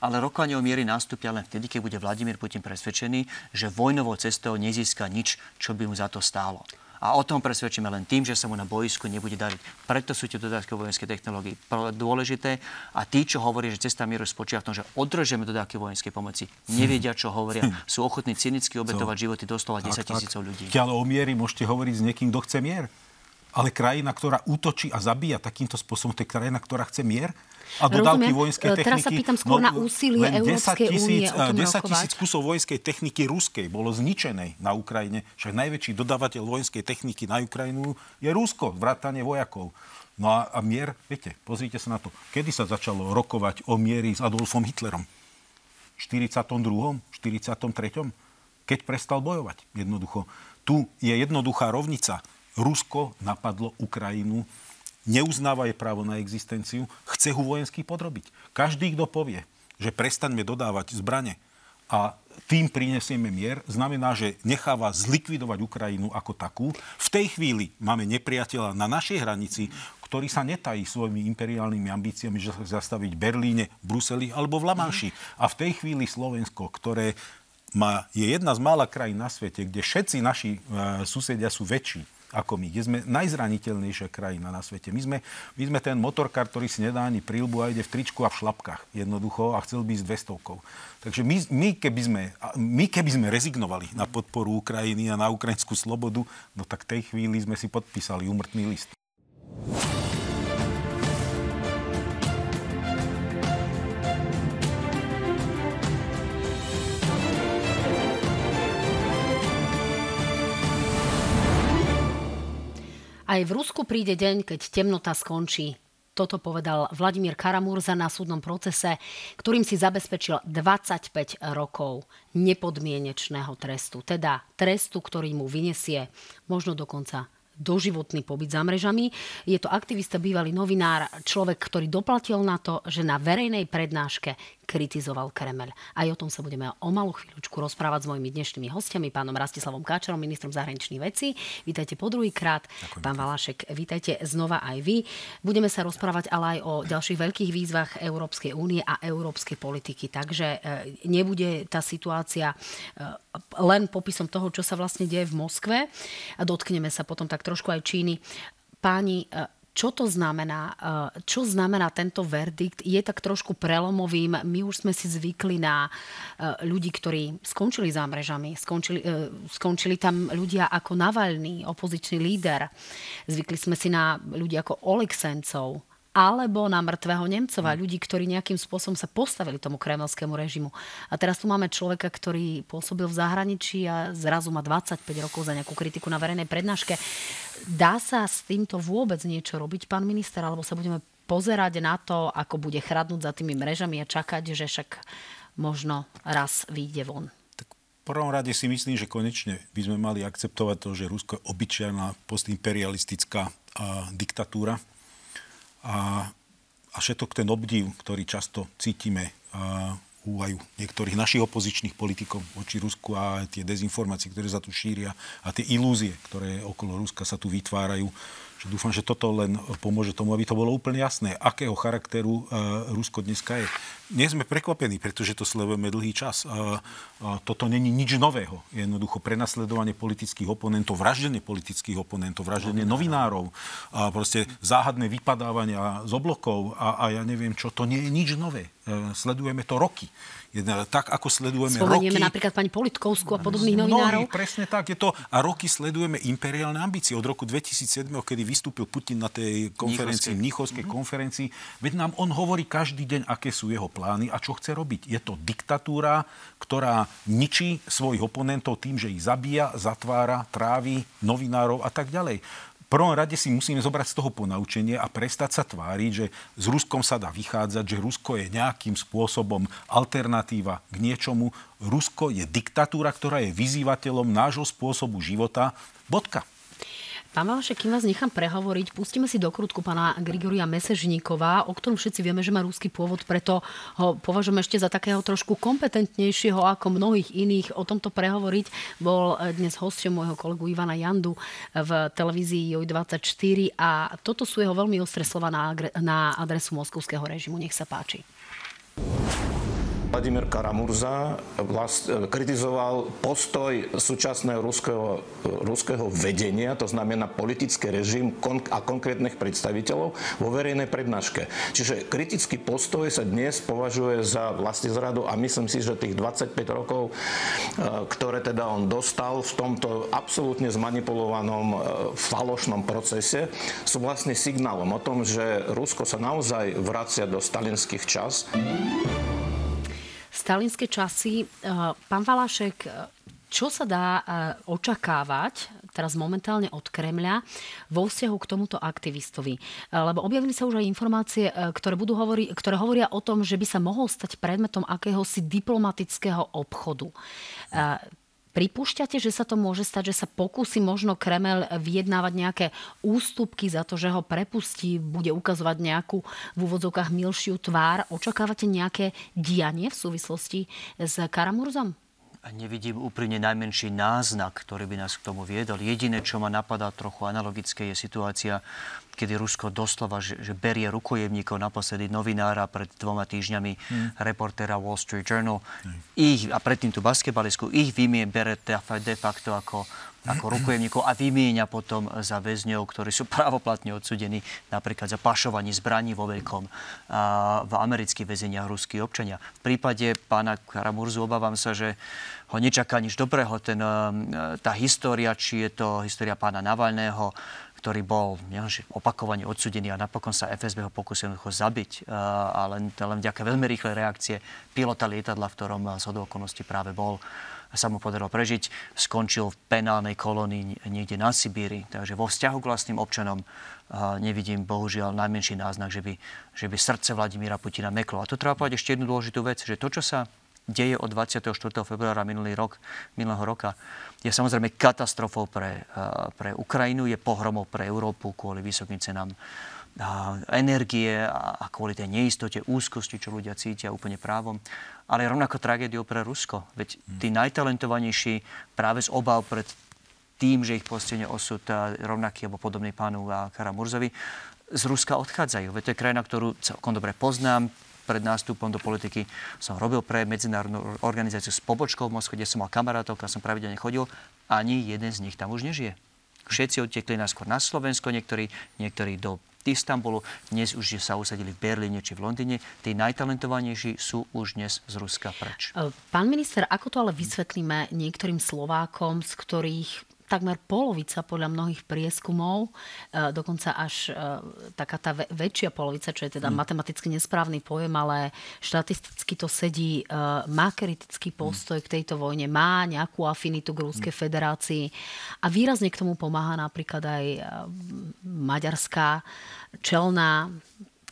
Ale rokovanie o miery nastúpia len vtedy, keď bude Vladimír Putin presvedčený, že vojnovou cestou nezíska nič, čo by mu za to stálo. A o tom presvedčíme len tým, že sa mu na boisku nebude dariť. Preto sú tie dodávky vojenskej technológie dôležité. A tí, čo hovorí, že cesta mieru spočíva v tom, že odrežeme dodávky vojenskej pomoci, nevedia, čo hovoria. Sú ochotní cynicky obetovať životy doslova 10 tisícov ľudí. Ale o miery môžete hovoriť s niekým, kto chce mier. Ale krajina, ktorá útočí a zabíja takýmto spôsobom, to je krajina, ktorá chce mier a dodávky Rozumiem. vojenskej techniky. Teraz sa pýtam skôr no, na úsilie Európskej únie o tom 10 tisíc kusov vojenskej techniky ruskej bolo zničenej na Ukrajine. Však najväčší dodávateľ vojenskej techniky na Ukrajinu je Rusko, vrátanie vojakov. No a, a mier, viete, pozrite sa na to. Kedy sa začalo rokovať o miery s Adolfom Hitlerom? V 42. 43. Keď prestal bojovať. Jednoducho. Tu je jednoduchá rovnica Rusko napadlo Ukrajinu, neuznáva jej právo na existenciu, chce ho vojensky podrobiť. Každý, kto povie, že prestaňme dodávať zbrane a tým prinesieme mier, znamená, že necháva zlikvidovať Ukrajinu ako takú. V tej chvíli máme nepriateľa na našej hranici, ktorý sa netají svojimi imperiálnymi ambíciami, že sa zastaviť v Berlíne, Bruseli alebo v Lamanši. A v tej chvíli Slovensko, ktoré má, je jedna z mála krajín na svete, kde všetci naši e, susedia sú väčší, ako my. Kde sme najzraniteľnejšia krajina na svete. My sme, my sme ten motorkár, ktorý si nedá ani prílbu a ide v tričku a v šlapkách jednoducho a chcel by ísť 200 Takže my, my, keby sme, my keby sme rezignovali na podporu Ukrajiny a na ukrajinskú slobodu, no tak tej chvíli sme si podpísali umrtný list. Aj v Rusku príde deň, keď temnota skončí. Toto povedal Vladimír Karamurza na súdnom procese, ktorým si zabezpečil 25 rokov nepodmienečného trestu. Teda trestu, ktorý mu vyniesie možno dokonca doživotný pobyt za mrežami. Je to aktivista, bývalý novinár, človek, ktorý doplatil na to, že na verejnej prednáške kritizoval Kremel. Aj o tom sa budeme o malú chvíľučku rozprávať s mojimi dnešnými hostiami, pánom Rastislavom Káčerom, ministrom zahraničných vecí. Vítajte po druhýkrát. Pán Valašek, vítajte znova aj vy. Budeme sa rozprávať ale aj o ďalších veľkých výzvach Európskej únie a európskej politiky. Takže e, nebude tá situácia e, len popisom toho, čo sa vlastne deje v Moskve. Dotkneme sa potom tak trošku aj Číny. Páni, e, čo to znamená? Eh, čo znamená tento verdikt? Je tak trošku prelomovým. My už sme si zvykli na eh, ľudí, ktorí skončili za mrežami. Skončili, eh, skončili tam ľudia ako Navalny, opozičný líder. Zvykli sme si na ľudí ako Oleg Sencov, alebo na mŕtvého Nemcova, mm. ľudí, ktorí nejakým spôsobom sa postavili tomu kremelskému režimu. A teraz tu máme človeka, ktorý pôsobil v zahraničí a zrazu má 25 rokov za nejakú kritiku na verejnej prednáške. Dá sa s týmto vôbec niečo robiť, pán minister, alebo sa budeme pozerať na to, ako bude chradnúť za tými mrežami a čakať, že však možno raz vyjde von? Prvom rade si myslím, že konečne by sme mali akceptovať to, že Rusko je obyčajná postimperialistická diktatúra, a, a všetok ten obdiv, ktorý často cítime u aj niektorých našich opozičných politikov voči Rusku a tie dezinformácie, ktoré sa tu šíria a tie ilúzie, ktoré okolo Ruska sa tu vytvárajú, že dúfam, že toto len pomôže tomu, aby to bolo úplne jasné, akého charakteru uh, Rusko dneska je. Nie sme prekvapení, pretože to sledujeme dlhý čas. Uh, toto není nič nového. Jednoducho prenasledovanie politických oponentov, vraždenie politických oponentov, vraždenie novinárov, a proste záhadné vypadávania z oblokov a, a ja neviem čo, to nie je nič nové. Uh, sledujeme to roky Tak ako sledujeme Spomenieme roky... napríklad pani Politkovskú a podobných novinárov. Mnohí, presne tak je to. A roky sledujeme imperiálne ambície. Od roku 2007, kedy vystúpil Putin na tej konferencii, Mnichovskej mm-hmm. konferencii, veď nám on hovorí každý deň, aké sú jeho plány a čo chce robiť. Je to diktatúra, ktorá ničí svojich oponentov tým, že ich zabíja, zatvára, trávi novinárov a tak ďalej prvom rade si musíme zobrať z toho ponaučenie a prestať sa tváriť, že s Ruskom sa dá vychádzať, že Rusko je nejakým spôsobom alternatíva k niečomu. Rusko je diktatúra, ktorá je vyzývateľom nášho spôsobu života. Bodka. Pán Valašek, kým vás nechám prehovoriť, pustíme si do krútku pána Grigoria Mesežníková, o ktorom všetci vieme, že má rúsky pôvod, preto ho považujem ešte za takého trošku kompetentnejšieho ako mnohých iných. O tomto prehovoriť bol dnes hostom môjho kolegu Ivana Jandu v televízii JOJ24 a toto sú jeho veľmi ostré slova na, na adresu moskovského režimu. Nech sa páči. Vladimír Karamurza vlast, kritizoval postoj súčasného ruského, ruského vedenia, to znamená politický režim a konkrétnych predstaviteľov vo verejnej prednáške. Čiže kritický postoj sa dnes považuje za zradu a myslím si, že tých 25 rokov, e, ktoré teda on dostal v tomto absolútne zmanipulovanom e, falošnom procese, sú vlastne signálom o tom, že Rusko sa naozaj vracia do stalinských čas stalinské časy. Eh, pán Valašek, eh, čo sa dá eh, očakávať teraz momentálne od Kremľa vo vzťahu k tomuto aktivistovi? Lebo objavili sa už aj informácie, ktoré, budú hovori, ktoré hovoria o tom, že by sa mohol stať predmetom akéhosi diplomatického obchodu. Pripúšťate, že sa to môže stať, že sa pokusí možno Kremel vyjednávať nejaké ústupky za to, že ho prepustí, bude ukazovať nejakú v úvodzovkách milšiu tvár? Očakávate nejaké dianie v súvislosti s Karamurzom? nevidím úprimne najmenší náznak, ktorý by nás k tomu viedol. Jediné, čo ma napadá trochu analogické, je situácia, kedy Rusko doslova, že, že berie rukojemníkov naposledy novinára pred dvoma týždňami, hmm. reportéra Wall Street Journal. Hmm. Ich, a predtým tú basketbalistku, ich vymie bere de facto ako ako rukojemníkov a vymieňa potom za väzňov, ktorí sú [laughs] právoplatne odsudení napríklad za pašovanie zbraní vo veľkom v amerických väzeniach ruskí občania. V prípade pána Karamurzu obávam sa, že ho nečaká nič dobrého. Ten, tá história, či je to história pána Navalného, ktorý bol nielenže opakovane odsudený a napokon sa FSB ho pokusil ho zabiť, a len, len vďaka veľmi rýchlej reakcie pilota lietadla, v ktorom z okolností práve bol sa mu podarilo prežiť. Skončil v penálnej kolónii niekde na Sibíri. Takže vo vzťahu k vlastným občanom nevidím bohužiaľ najmenší náznak, že by, že by srdce Vladimíra Putina meklo. A tu treba povedať ešte jednu dôležitú vec, že to, čo sa deje od 24. februára minulý rok, minulého roka, je samozrejme katastrofou pre, pre Ukrajinu, je pohromou pre Európu kvôli vysokým cenám energie a kvôli tej neistote, úzkosti, čo ľudia cítia úplne právom ale rovnako tragédiou pre Rusko. Veď tí najtalentovanejší práve z obav pred tým, že ich postihne osud rovnaký alebo podobný pánu Karamurzovi, z Ruska odchádzajú. Veď to je krajina, ktorú celkom dobre poznám. Pred nástupom do politiky som robil pre medzinárodnú organizáciu s pobočkou v Moskve, kde som mal kamarátov, kam som pravidelne chodil. Ani jeden z nich tam už nežije. Všetci odtekli najskôr na Slovensko, niektorí, niektorí do Istanbulu, dnes už sa usadili v Berlíne či v Londýne. Tí najtalentovanejší sú už dnes z Ruska preč. Pán minister, ako to ale vysvetlíme niektorým Slovákom, z ktorých takmer polovica podľa mnohých prieskumov, e, dokonca až e, taká tá väčšia polovica, čo je teda mm. matematicky nesprávny pojem, ale štatisticky to sedí, e, má kritický hm. postoj k tejto vojne, má nejakú afinitu k Ruskej mm. federácii a výrazne k tomu pomáha napríklad aj maďarská čelná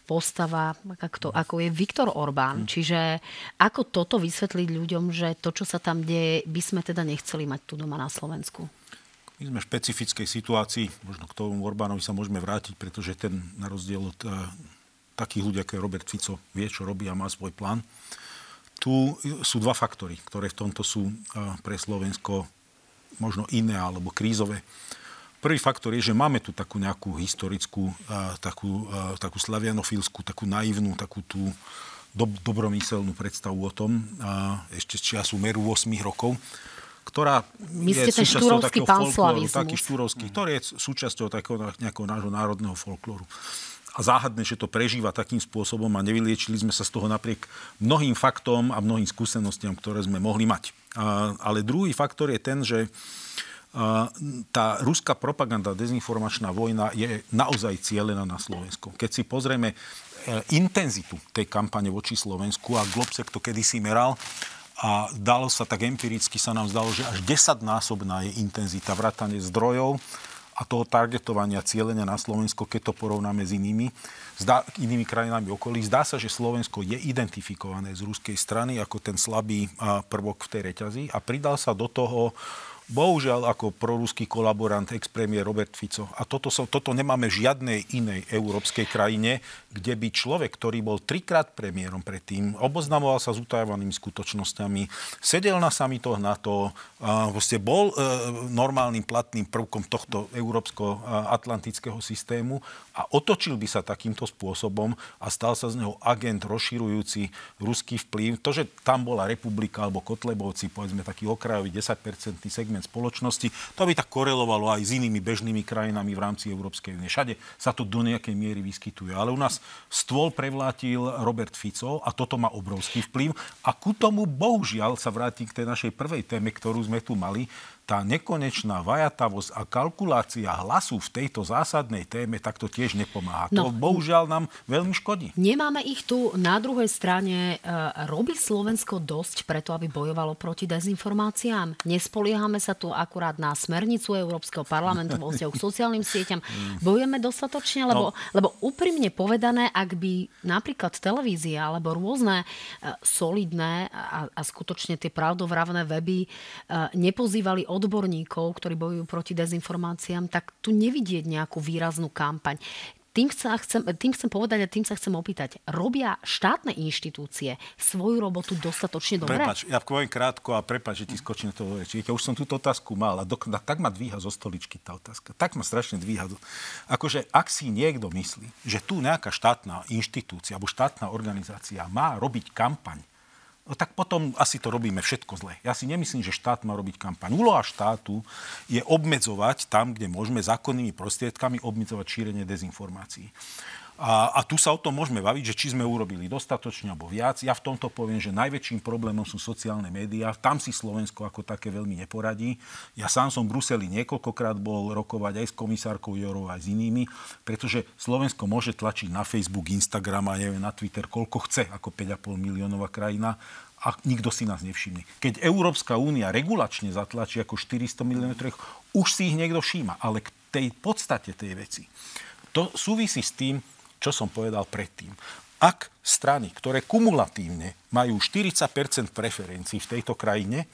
postava, ako, ako je Viktor Orbán. Mm. Čiže ako toto vysvetliť ľuďom, že to, čo sa tam deje, by sme teda nechceli mať tu doma na Slovensku? My sme v špecifickej situácii, možno k tomu Orbánovi sa môžeme vrátiť, pretože ten na rozdiel od uh, takých ľudí, ako je Robert Fico, vie, čo robí a má svoj plán. Tu sú dva faktory, ktoré v tomto sú uh, pre Slovensko možno iné alebo krízové. Prvý faktor je, že máme tu takú nejakú historickú, uh, takú, takú slavianofilskú, takú naivnú, takú tú do, dobromyselnú predstavu o tom, ešte z čiasu meru 8 rokov, ktorá My je súčasťou takého folklóru, taký štúrovský, ktorý je súčasťou takého nejakého nášho národného folklóru. a záhadné, že to prežíva takým spôsobom a nevyliečili sme sa z toho napriek mnohým faktom a mnohým skúsenostiam, ktoré sme mohli mať. A, ale druhý faktor je ten, že a, tá ruská propaganda, dezinformačná vojna je naozaj cieľená na Slovensko. Keď si pozrieme e, intenzitu tej kampane voči Slovensku a Globsek to kedysi meral, a dalo sa tak empiricky, sa nám zdalo, že až 10-násobná je intenzita vrátane zdrojov, a toho targetovania, cieľenia na Slovensko, keď to porovnáme s inými, zdá, inými krajinami okolí. Zdá sa, že Slovensko je identifikované z ruskej strany ako ten slabý prvok v tej reťazi a pridal sa do toho Bohužiaľ, ako proruský kolaborant, ex-premiér Robert Fico. A toto, so, toto nemáme v žiadnej inej európskej krajine, kde by človek, ktorý bol trikrát premiérom predtým, oboznamoval sa s utajovanými skutočnosťami, sedel na samitoch NATO, vlastne bol e, normálnym platným prvkom tohto európsko-atlantického systému a otočil by sa takýmto spôsobom a stal sa z neho agent rozširujúci ruský vplyv. To, že tam bola republika alebo Kotlebovci, povedzme taký okrajový 10% segment segment spoločnosti. To by tak korelovalo aj s inými bežnými krajinami v rámci Európskej únie. Všade sa to do nejakej miery vyskytuje. Ale u nás stôl prevlátil Robert Fico a toto má obrovský vplyv. A ku tomu bohužiaľ sa vrátim k tej našej prvej téme, ktorú sme tu mali tá nekonečná vajatavosť a kalkulácia hlasu v tejto zásadnej téme, tak to tiež nepomáha. No, to bohužiaľ nám veľmi škodí. Nemáme ich tu na druhej strane. E, robí Slovensko dosť preto, aby bojovalo proti dezinformáciám? Nespoliehame sa tu akurát na smernicu Európskeho parlamentu vo vzťahu k sociálnym sieťam. Bojujeme dostatočne? Lebo, no. lebo úprimne povedané, ak by napríklad televízia alebo rôzne e, solidné a, a skutočne tie pravdovravné weby e, nepozývali odborníkov, ktorí bojujú proti dezinformáciám, tak tu nevidieť nejakú výraznú kampaň. Tým, chcem, tým chcem povedať a tým sa chcem opýtať. Robia štátne inštitúcie svoju robotu dostatočne dobre? Prepač, ja poviem krátko a prepač, že ti skočím to reči. Ja už som túto otázku mal a do, tak ma dvíha zo stoličky tá otázka. Tak ma strašne dvíha. Akože ak si niekto myslí, že tu nejaká štátna inštitúcia alebo štátna organizácia má robiť kampaň no tak potom asi to robíme všetko zle. Ja si nemyslím, že štát má robiť kampaň. Úloha štátu je obmedzovať tam, kde môžeme zákonnými prostriedkami obmedzovať šírenie dezinformácií. A, a tu sa o tom môžeme baviť, že či sme urobili dostatočne alebo viac. Ja v tomto poviem, že najväčším problémom sú sociálne médiá. Tam si Slovensko ako také veľmi neporadí. Ja sám som v Bruseli niekoľkokrát bol rokovať aj s komisárkou Jorovou, aj s inými, pretože Slovensko môže tlačiť na Facebook, Instagram a neviem, na Twitter, koľko chce, ako 5,5 miliónová krajina a nikto si nás nevšimne. Keď Európska únia regulačne zatlačí ako 400 miliónov, už si ich niekto všíma. Ale k tej podstate tej veci. To súvisí s tým, čo som povedal predtým. Ak strany, ktoré kumulatívne majú 40% preferencií v tejto krajine,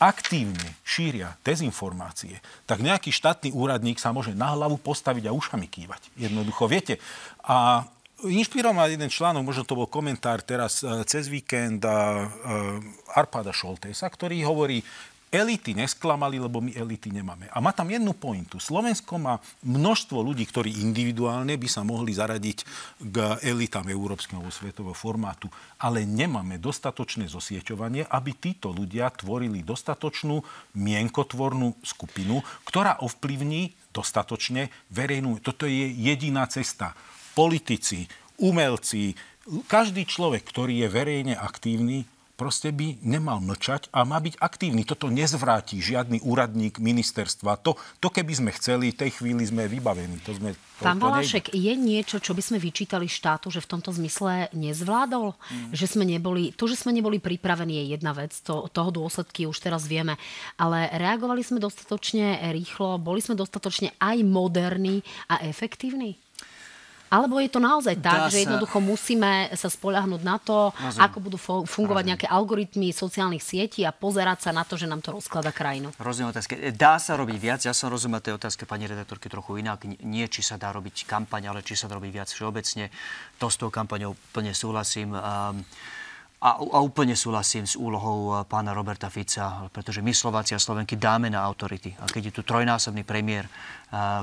aktívne šíria dezinformácie, tak nejaký štátny úradník sa môže na hlavu postaviť a ušami kývať. Jednoducho, viete. A inšpiroval jeden článok, možno to bol komentár teraz e, cez víkend a, uh, Arpada Šoltesa, ktorý hovorí, elity nesklamali, lebo my elity nemáme. A má tam jednu pointu. Slovensko má množstvo ľudí, ktorí individuálne by sa mohli zaradiť k elitám európskeho svetového formátu, ale nemáme dostatočné zosieťovanie, aby títo ľudia tvorili dostatočnú mienkotvornú skupinu, ktorá ovplyvní dostatočne verejnú. Toto je jediná cesta. Politici, umelci, každý človek, ktorý je verejne aktívny, proste by nemal mlčať a má byť aktívny. Toto nezvráti žiadny úradník ministerstva. To, to keby sme chceli, tej chvíli sme vybavení. To sme, to, Pán Valašek, je niečo, čo by sme vyčítali štátu, že v tomto zmysle nezvládol? Mm. Že sme neboli, to, že sme neboli pripravení, je jedna vec. To, toho dôsledky už teraz vieme. Ale reagovali sme dostatočne rýchlo, boli sme dostatočne aj moderní a efektívni? Alebo je to naozaj tak, Dá že sa... jednoducho musíme sa spoľahnúť na to, Rozumiem. ako budú fungovať Rozumiem. nejaké algoritmy sociálnych sietí a pozerať sa na to, že nám to rozklada krajinu. Rozumiem otázke. Dá sa robiť viac? Ja som rozumel tej otázke pani redaktorky trochu inak. Nie, či sa dá robiť kampaň, ale či sa dá robiť viac všeobecne. To s tou kampaňou plne súhlasím. Um, A, a úplne súhlasím s úlohou e, pána Roberta Fica, pretože my Slováci a Slovenky dáme na autority. A keď je tu trojnásobný premiér,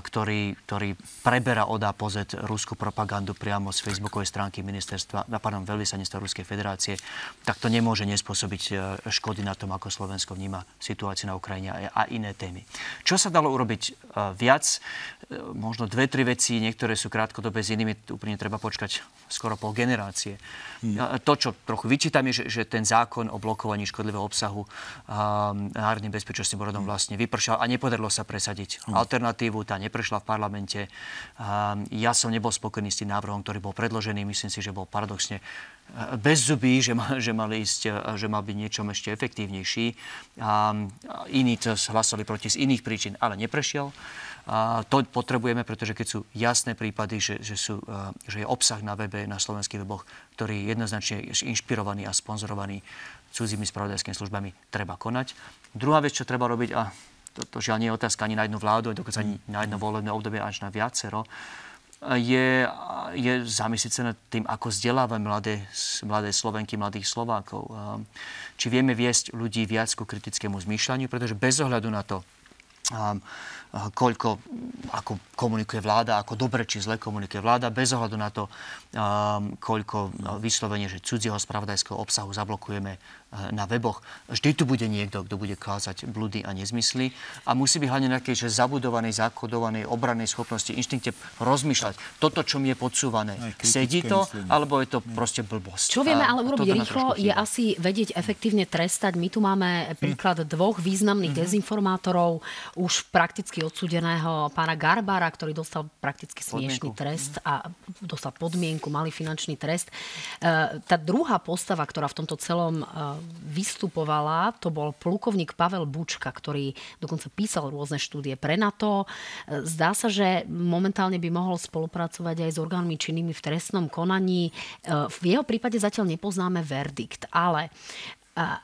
ktorý, ktorý preberá od A po Z ruskú propagandu priamo z facebookovej stránky ministerstva, pardon, veľvyslanectva Ruskej federácie, tak to nemôže nespôsobiť e, škody na tom, ako Slovensko vníma situáciu na Ukrajine a iné témy. Čo sa dalo urobiť viac? Možno dve, tri veci, niektoré sú krátkodobé, s inými úplne treba počkať skoro pol generácie. Hmm. To, čo trochu vyčítam, je, že, že ten zákon o blokovaní škodlivého obsahu um, Národným bezpečnostným úradom vlastne vypršal a nepodarilo sa presadiť hmm. alternatívu tá neprešla v parlamente. Ja som nebol spokojný s tým návrhom, ktorý bol predložený. Myslím si, že bol paradoxne bez zubí, že, mal, že, mal ísť, že mal byť niečom ešte efektívnejší. A iní to hlasovali proti z iných príčin, ale neprešiel. A to potrebujeme, pretože keď sú jasné prípady, že, že, sú, že je obsah na webe, na slovenských weboch, ktorý je jednoznačne inšpirovaný a sponzorovaný cudzími spravodajskými službami, treba konať. Druhá vec, čo treba robiť, a to, to žiaľ nie je otázka ani na jednu vládu, dokonca ani na jedno volebné obdobie, až na viacero, je, je zamyslieť sa nad tým, ako vzdelávame mladé, mladé Slovenky, mladých Slovákov. Či vieme viesť ľudí viac ku kritickému zmýšľaniu, pretože bez ohľadu na to, koľko, ako komunikuje vláda, ako dobre či zle komunikuje vláda, bez ohľadu na to, koľko vyslovene, že cudzieho spravodajského obsahu zablokujeme na weboch. Vždy tu bude niekto, kto bude kázať blúdy a nezmysly a musí byť hlavne nejakej že zabudovanej, zakodovanej obrannej schopnosti, inštinkte rozmýšľať. Toto, čo mi je podsúvané, sedí to, myslenie. alebo je to proste blbosť. Čo vieme ale urobiť rýchlo, je asi vedieť efektívne trestať. My tu máme príklad dvoch významných mm-hmm. dezinformátorov, už prakticky prakticky odsudeného pána Garbára, ktorý dostal prakticky smiešný trest a dostal podmienku, malý finančný trest. E, tá druhá postava, ktorá v tomto celom e, vystupovala, to bol plukovník Pavel Bučka, ktorý dokonca písal rôzne štúdie pre NATO. E, zdá sa, že momentálne by mohol spolupracovať aj s orgánmi činnými v trestnom konaní. V jeho prípade zatiaľ nepoznáme verdikt, ale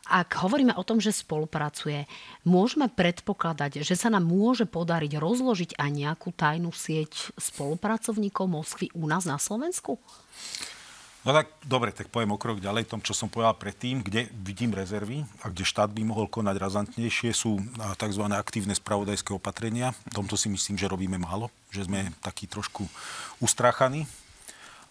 ak hovoríme o tom, že spolupracuje, môžeme predpokladať, že sa nám môže podariť rozložiť aj nejakú tajnú sieť spolupracovníkov Moskvy u nás na Slovensku? No tak dobre, tak poviem o krok ďalej. Tom, čo som povedal predtým, kde vidím rezervy a kde štát by mohol konať razantnejšie, sú tzv. aktívne spravodajské opatrenia. V tomto si myslím, že robíme málo, že sme takí trošku ustráchaní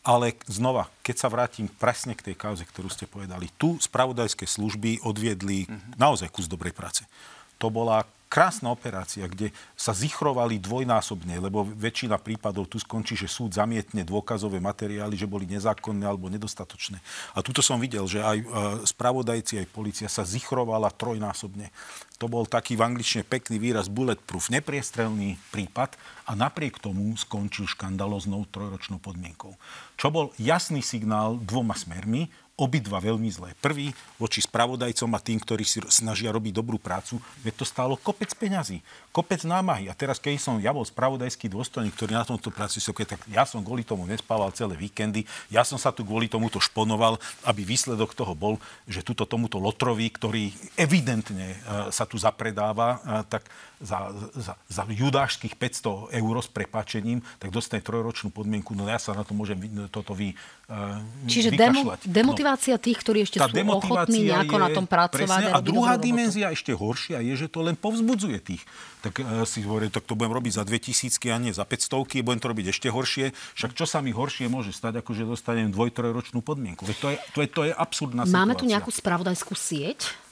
ale znova, keď sa vrátim presne k tej kauze, ktorú ste povedali, tu spravodajské služby odviedli mm-hmm. naozaj kus dobrej práce. To bola krásna operácia, kde sa zichrovali dvojnásobne, lebo väčšina prípadov tu skončí, že súd zamietne dôkazové materiály, že boli nezákonné alebo nedostatočné. A tuto som videl, že aj e, spravodajci, aj policia sa zichrovala trojnásobne. To bol taký v angličtine pekný výraz bulletproof, nepriestrelný prípad a napriek tomu skončil škandaloznou trojročnou podmienkou. Čo bol jasný signál dvoma smermi, obidva veľmi zlé. Prvý voči spravodajcom a tým, ktorí si snažia robiť dobrú prácu, veď to stálo kopec peňazí, kopec námahy. A teraz, keď som ja bol spravodajský dôstojník, ktorý na tomto práci tak ja som kvôli tomu nespával celé víkendy, ja som sa tu kvôli tomuto šponoval, aby výsledok toho bol, že tuto tomuto Lotrovi, ktorý evidentne uh, sa tu zapredáva, uh, tak za, za, za judášských 500 eur s prepáčením, tak dostane trojročnú podmienku. No ja sa na to môžem toto vy, uh, Čiže demo, demotivácia tých, ktorí ešte sú ochotní nejako je, na tom pracovať. Presne, a, druhá dimenzia robotu. ešte horšia je, že to len povzbudzuje tých. Tak uh, si hovorím, tak to budem robiť za 2000 a nie za 500 budem to robiť ešte horšie. Však čo sa mi horšie môže stať, ako že dostanem dvoj, trojročnú podmienku. Veď to je, to je, to je absurdná Máme situácia. tu nejakú spravodajskú sieť?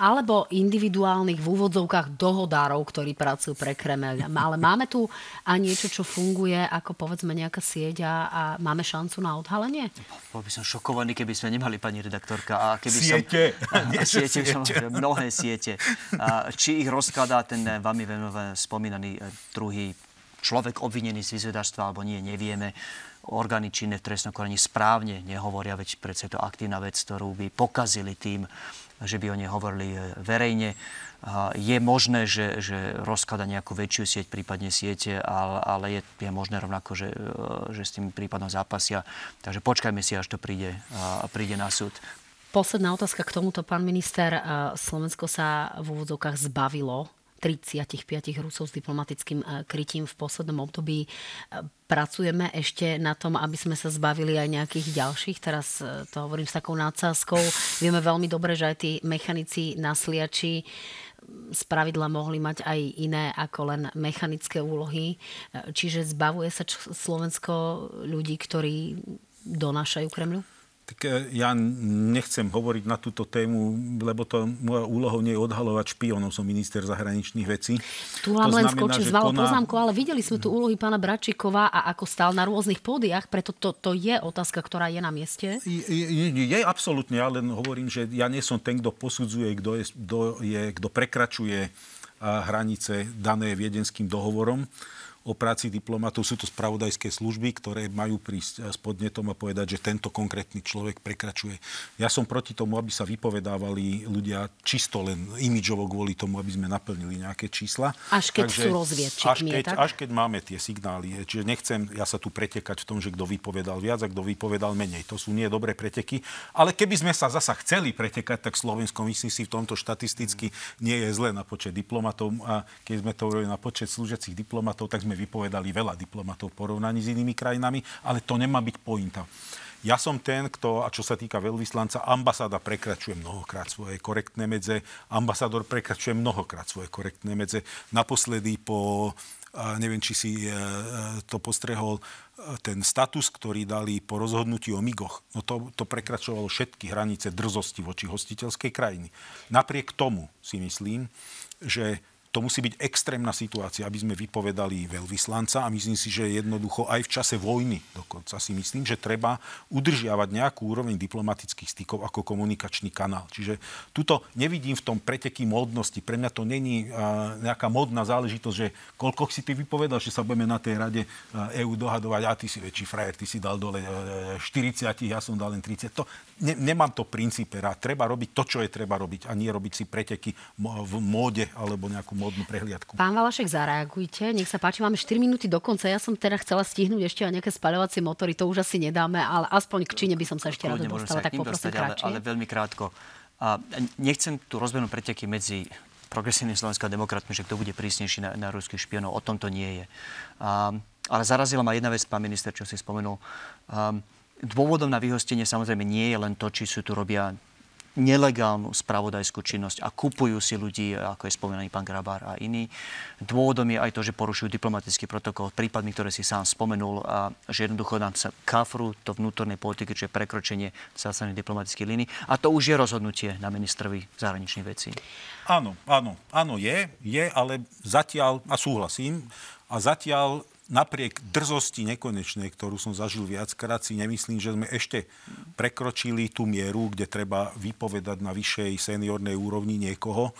Alebo individuálnych v úvodzovkách dohodárov, ktorí pracujú pre Kremel. Ale máme tu aj niečo, čo funguje ako povedzme nejaká sieť a, a máme šancu na odhalenie? Bol by som šokovaný, keby sme nemali pani redaktorka. A keby siete. Som, [laughs] a, siete, siete. mnohé siete. A, či ich rozkladá ten vami spomínaný e, druhý človek obvinený z vyzvedačstva alebo nie, nevieme orgány činné v trestnom konaní správne nehovoria, veď predsa je to aktívna vec, ktorú by pokazili tým, že by o nej hovorili e, verejne. Je možné, že, že rozklada nejakú väčšiu sieť, prípadne siete, ale, ale je, je možné rovnako, že, e, že s tým prípadom zápasia. Takže počkajme si, až to príde, príde na súd. Posledná otázka k tomuto, pán minister. Slovensko sa v úvodzovkách zbavilo 35 Rusov s diplomatickým krytím v poslednom období. Pracujeme ešte na tom, aby sme sa zbavili aj nejakých ďalších. Teraz to hovorím s takou nadsázkou. Vieme veľmi dobre, že aj tí mechanici nasliači z pravidla mohli mať aj iné ako len mechanické úlohy. Čiže zbavuje sa Slovensko ľudí, ktorí donášajú Kremľu? Tak e, ja nechcem hovoriť na túto tému, lebo to moja úlohou nie je odhalovať špionov, som minister zahraničných vecí. Tu vám len skočím z koná... poznámku, ale videli sme tu úlohy pána Bračíkova a ako stál na rôznych pódiach, preto to, to je otázka, ktorá je na mieste. Je, je, je absolútne, ja len hovorím, že ja nie som ten, kto posudzuje, kto, je, kto, je, kto prekračuje hranice dané viedenským dohovorom o práci diplomatov. Sú to spravodajské služby, ktoré majú prísť s podnetom a povedať, že tento konkrétny človek prekračuje. Ja som proti tomu, aby sa vypovedávali ľudia čisto len imidžovo kvôli tomu, aby sme naplnili nejaké čísla. Až keď Takže, sú rozviedčikmi, až keď, tak? až keď máme tie signály. Čiže nechcem ja sa tu pretekať v tom, že kto vypovedal viac a kto vypovedal menej. To sú nie dobré preteky. Ale keby sme sa zasa chceli pretekať, tak Slovensko myslím si v tomto štatisticky nie je zle na počet diplomatov. A keď sme to hovorili na počet slúžiacich diplomatov, tak sme sme vypovedali veľa diplomatov v porovnaní s inými krajinami, ale to nemá byť pointa. Ja som ten, kto, a čo sa týka veľvyslanca, ambasáda prekračuje mnohokrát svoje korektné medze, ambasador prekračuje mnohokrát svoje korektné medze. Naposledy po, neviem, či si e, e, to postrehol, e, ten status, ktorý dali po rozhodnutí o migoch, no to, to prekračovalo všetky hranice drzosti voči hostiteľskej krajiny. Napriek tomu si myslím, že to musí byť extrémna situácia, aby sme vypovedali veľvyslanca a myslím si, že jednoducho aj v čase vojny dokonca si myslím, že treba udržiavať nejakú úroveň diplomatických stykov ako komunikačný kanál. Čiže tuto nevidím v tom preteky módnosti. Pre mňa to není nejaká módna záležitosť, že koľko si ty vypovedal, že sa budeme na tej rade EU dohadovať, a ty si väčší frajer, ty si dal dole 40, ja som dal len 30. To, ne, nemám to princípe rád. Treba robiť to, čo je treba robiť a nie robiť si preteky v móde alebo nejakú módnu prehliadku. Pán Valašek, zareagujte. Nech sa páči, máme 4 minúty do konca. Ja som teda chcela stihnúť ešte aj nejaké spaľovacie motory, to už asi nedáme, ale aspoň k Číne by som sa ešte rada dostala. Tak poprosím dostať, ale, ale veľmi krátko. A nechcem tu rozbenúť preteky medzi progresívnym Slovenskou demokratmi, že kto bude prísnejší na, na ruských špionov. O tom to nie je. A, ale zarazila ma jedna vec, pán minister, čo si spomenul. Um, dôvodom na vyhostenie samozrejme nie je len to, či sú tu robia nelegálnu spravodajskú činnosť a kupujú si ľudí, ako je spomínaný pán Grabár a iní. Dôvodom je aj to, že porušujú diplomatický protokol, prípadmi, ktoré si sám spomenul, a že jednoducho nám sa kafru to vnútornej politiky, čiže prekročenie zásadných diplomatických línií. A to už je rozhodnutie na ministrovi zahraničných vecí. Áno, áno, áno je, je, ale zatiaľ, a súhlasím, a zatiaľ napriek drzosti nekonečnej, ktorú som zažil viackrát, si nemyslím, že sme ešte prekročili tú mieru, kde treba vypovedať na vyššej seniornej úrovni niekoho,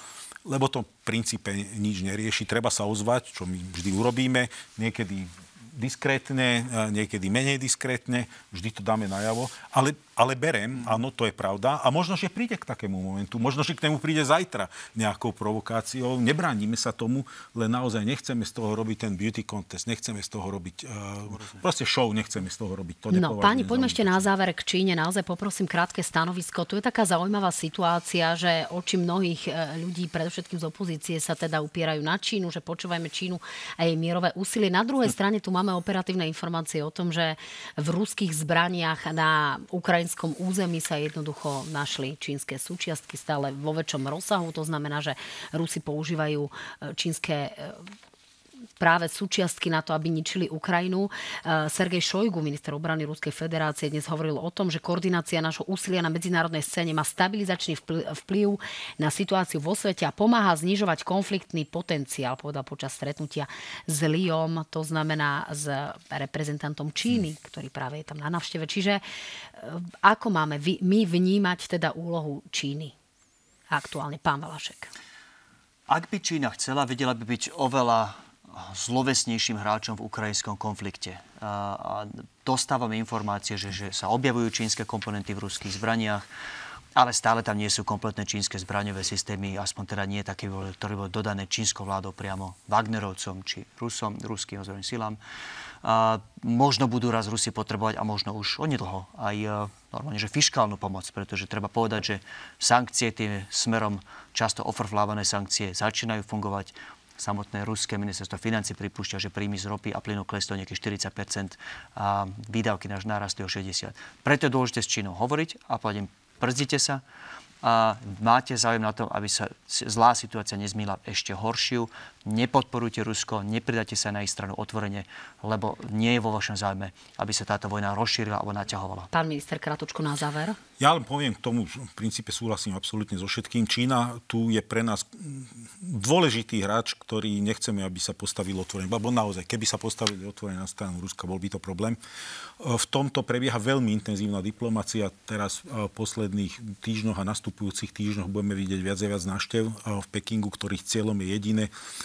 lebo to v princípe nič nerieši. Treba sa ozvať, čo my vždy urobíme, niekedy diskrétne, niekedy menej diskrétne, vždy to dáme najavo, ale, ale berem, áno, to je pravda a možno, že príde k takému momentu, možno, že k nemu príde zajtra nejakou provokáciou, nebránime sa tomu, len naozaj nechceme z toho robiť ten beauty contest, nechceme z toho robiť, uh, proste show nechceme z toho robiť. To no, páni, poďme ešte na záver k Číne, naozaj poprosím krátke stanovisko. Tu je taká zaujímavá situácia, že oči mnohých e, ľudí, predovšetkým z opozície, sa teda upierajú na Čínu, že počúvajme Čínu a jej mierové úsilie. Na druhej strane tu máme operatívne informácie o tom, že v ruských zbraniach na ukrajinskom území sa jednoducho našli čínske súčiastky stále vo väčšom rozsahu. To znamená, že Rusi používajú e, čínske e, práve súčiastky na to, aby ničili Ukrajinu. E, Sergej Šojgu, minister obrany Ruskej federácie, dnes hovoril o tom, že koordinácia našho úsilia na medzinárodnej scéne má stabilizačný vplyv na situáciu vo svete a pomáha znižovať konfliktný potenciál, povedal počas stretnutia s Liom, to znamená s reprezentantom Číny, ktorý práve je tam na navšteve. Čiže e, ako máme my vnímať teda úlohu Číny aktuálne, pán Valašek? Ak by Čína chcela, vedela by byť oveľa zlovesnejším hráčom v ukrajinskom konflikte. A dostávame informácie, že, že sa objavujú čínske komponenty v ruských zbraniach. ale stále tam nie sú kompletné čínske zbraňové systémy, aspoň teda nie také, ktoré boli dodané čínskou vládou priamo Wagnerovcom či Rusom, ruským ozbrojeným silám. A možno budú raz Rusi potrebovať a možno už onedlho aj e, normálne, že fiskálnu pomoc, pretože treba povedať, že sankcie tým smerom často ofrflávané sankcie začínajú fungovať. Samotné ruské ministerstvo financí pripúšťa, že príjmy z ropy a plynu klesli o nejakých 40 a výdavky náš narastli o 60 Preto je dôležité s Čínou hovoriť a povedem, brzdite sa a máte záujem na tom, aby sa zlá situácia nezmýla ešte horšiu. Nepodporujte Rusko, nepridajte sa na ich stranu otvorene, lebo nie je vo vašom záujme, aby sa táto vojna rozšírila alebo naťahovala. Pán minister, kratučko na záver. Ja len poviem k tomu, v princípe súhlasím absolútne so všetkým. Čína tu je pre nás dôležitý hráč, ktorý nechceme, aby sa postavil otvorene. Lebo naozaj, keby sa postavili otvorene na stranu Ruska, bol by to problém. V tomto prebieha veľmi intenzívna diplomácia. Teraz v posledných týždňoch a nastupujúcich týždňoch budeme vidieť viac a viac návštev v Pekingu, ktorých cieľom je jediné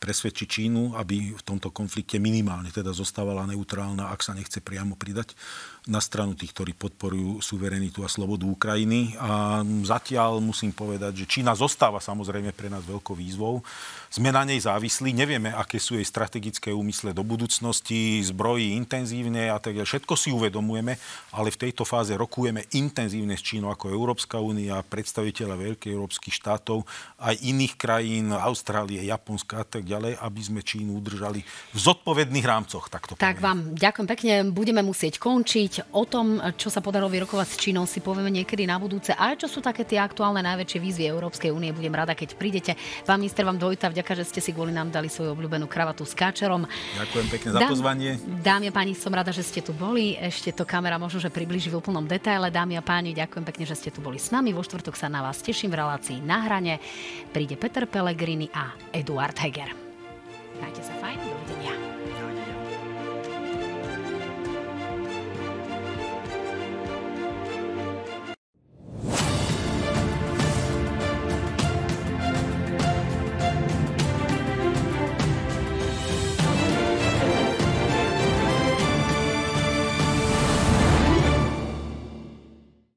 presvedčiť Čínu, aby v tomto konflikte minimálne teda zostávala neutrálna, ak sa nechce priamo pridať na stranu tých, ktorí podporujú suverenitu a slobodu Ukrajiny. A zatiaľ musím povedať, že Čína zostáva samozrejme pre nás veľkou výzvou. Sme na nej závislí, nevieme, aké sú jej strategické úmysle do budúcnosti, zbrojí intenzívne a tak Všetko si uvedomujeme, ale v tejto fáze rokujeme intenzívne s Čínou ako Európska únia, predstaviteľa veľkých európskych štátov, aj iných krajín, Austrálie, Japonska a tak ďalej, aby sme Čínu udržali v zodpovedných rámcoch. Tak, to tak vám ďakujem pekne. Budeme musieť končiť. O tom, čo sa podarilo vyrokovať s Čínou, si povieme niekedy na budúce. A čo sú také tie aktuálne najväčšie výzvy Európskej únie, budem rada, keď prídete. Pán minister, vám dojta vďaka, že ste si kvôli nám dali svoju obľúbenú kravatu s káčerom. Ďakujem pekne za Dám, pozvanie. Dámy a páni, som rada, že ste tu boli. Ešte to kamera možno, že približí v úplnom detaile. Dámy a páni, ďakujem pekne, že ste tu boli s nami. Vo štvrtok sa na vás teším v relácii na hrane. Príde Peter Pellegrini a Eduard Heger. Herkese fine.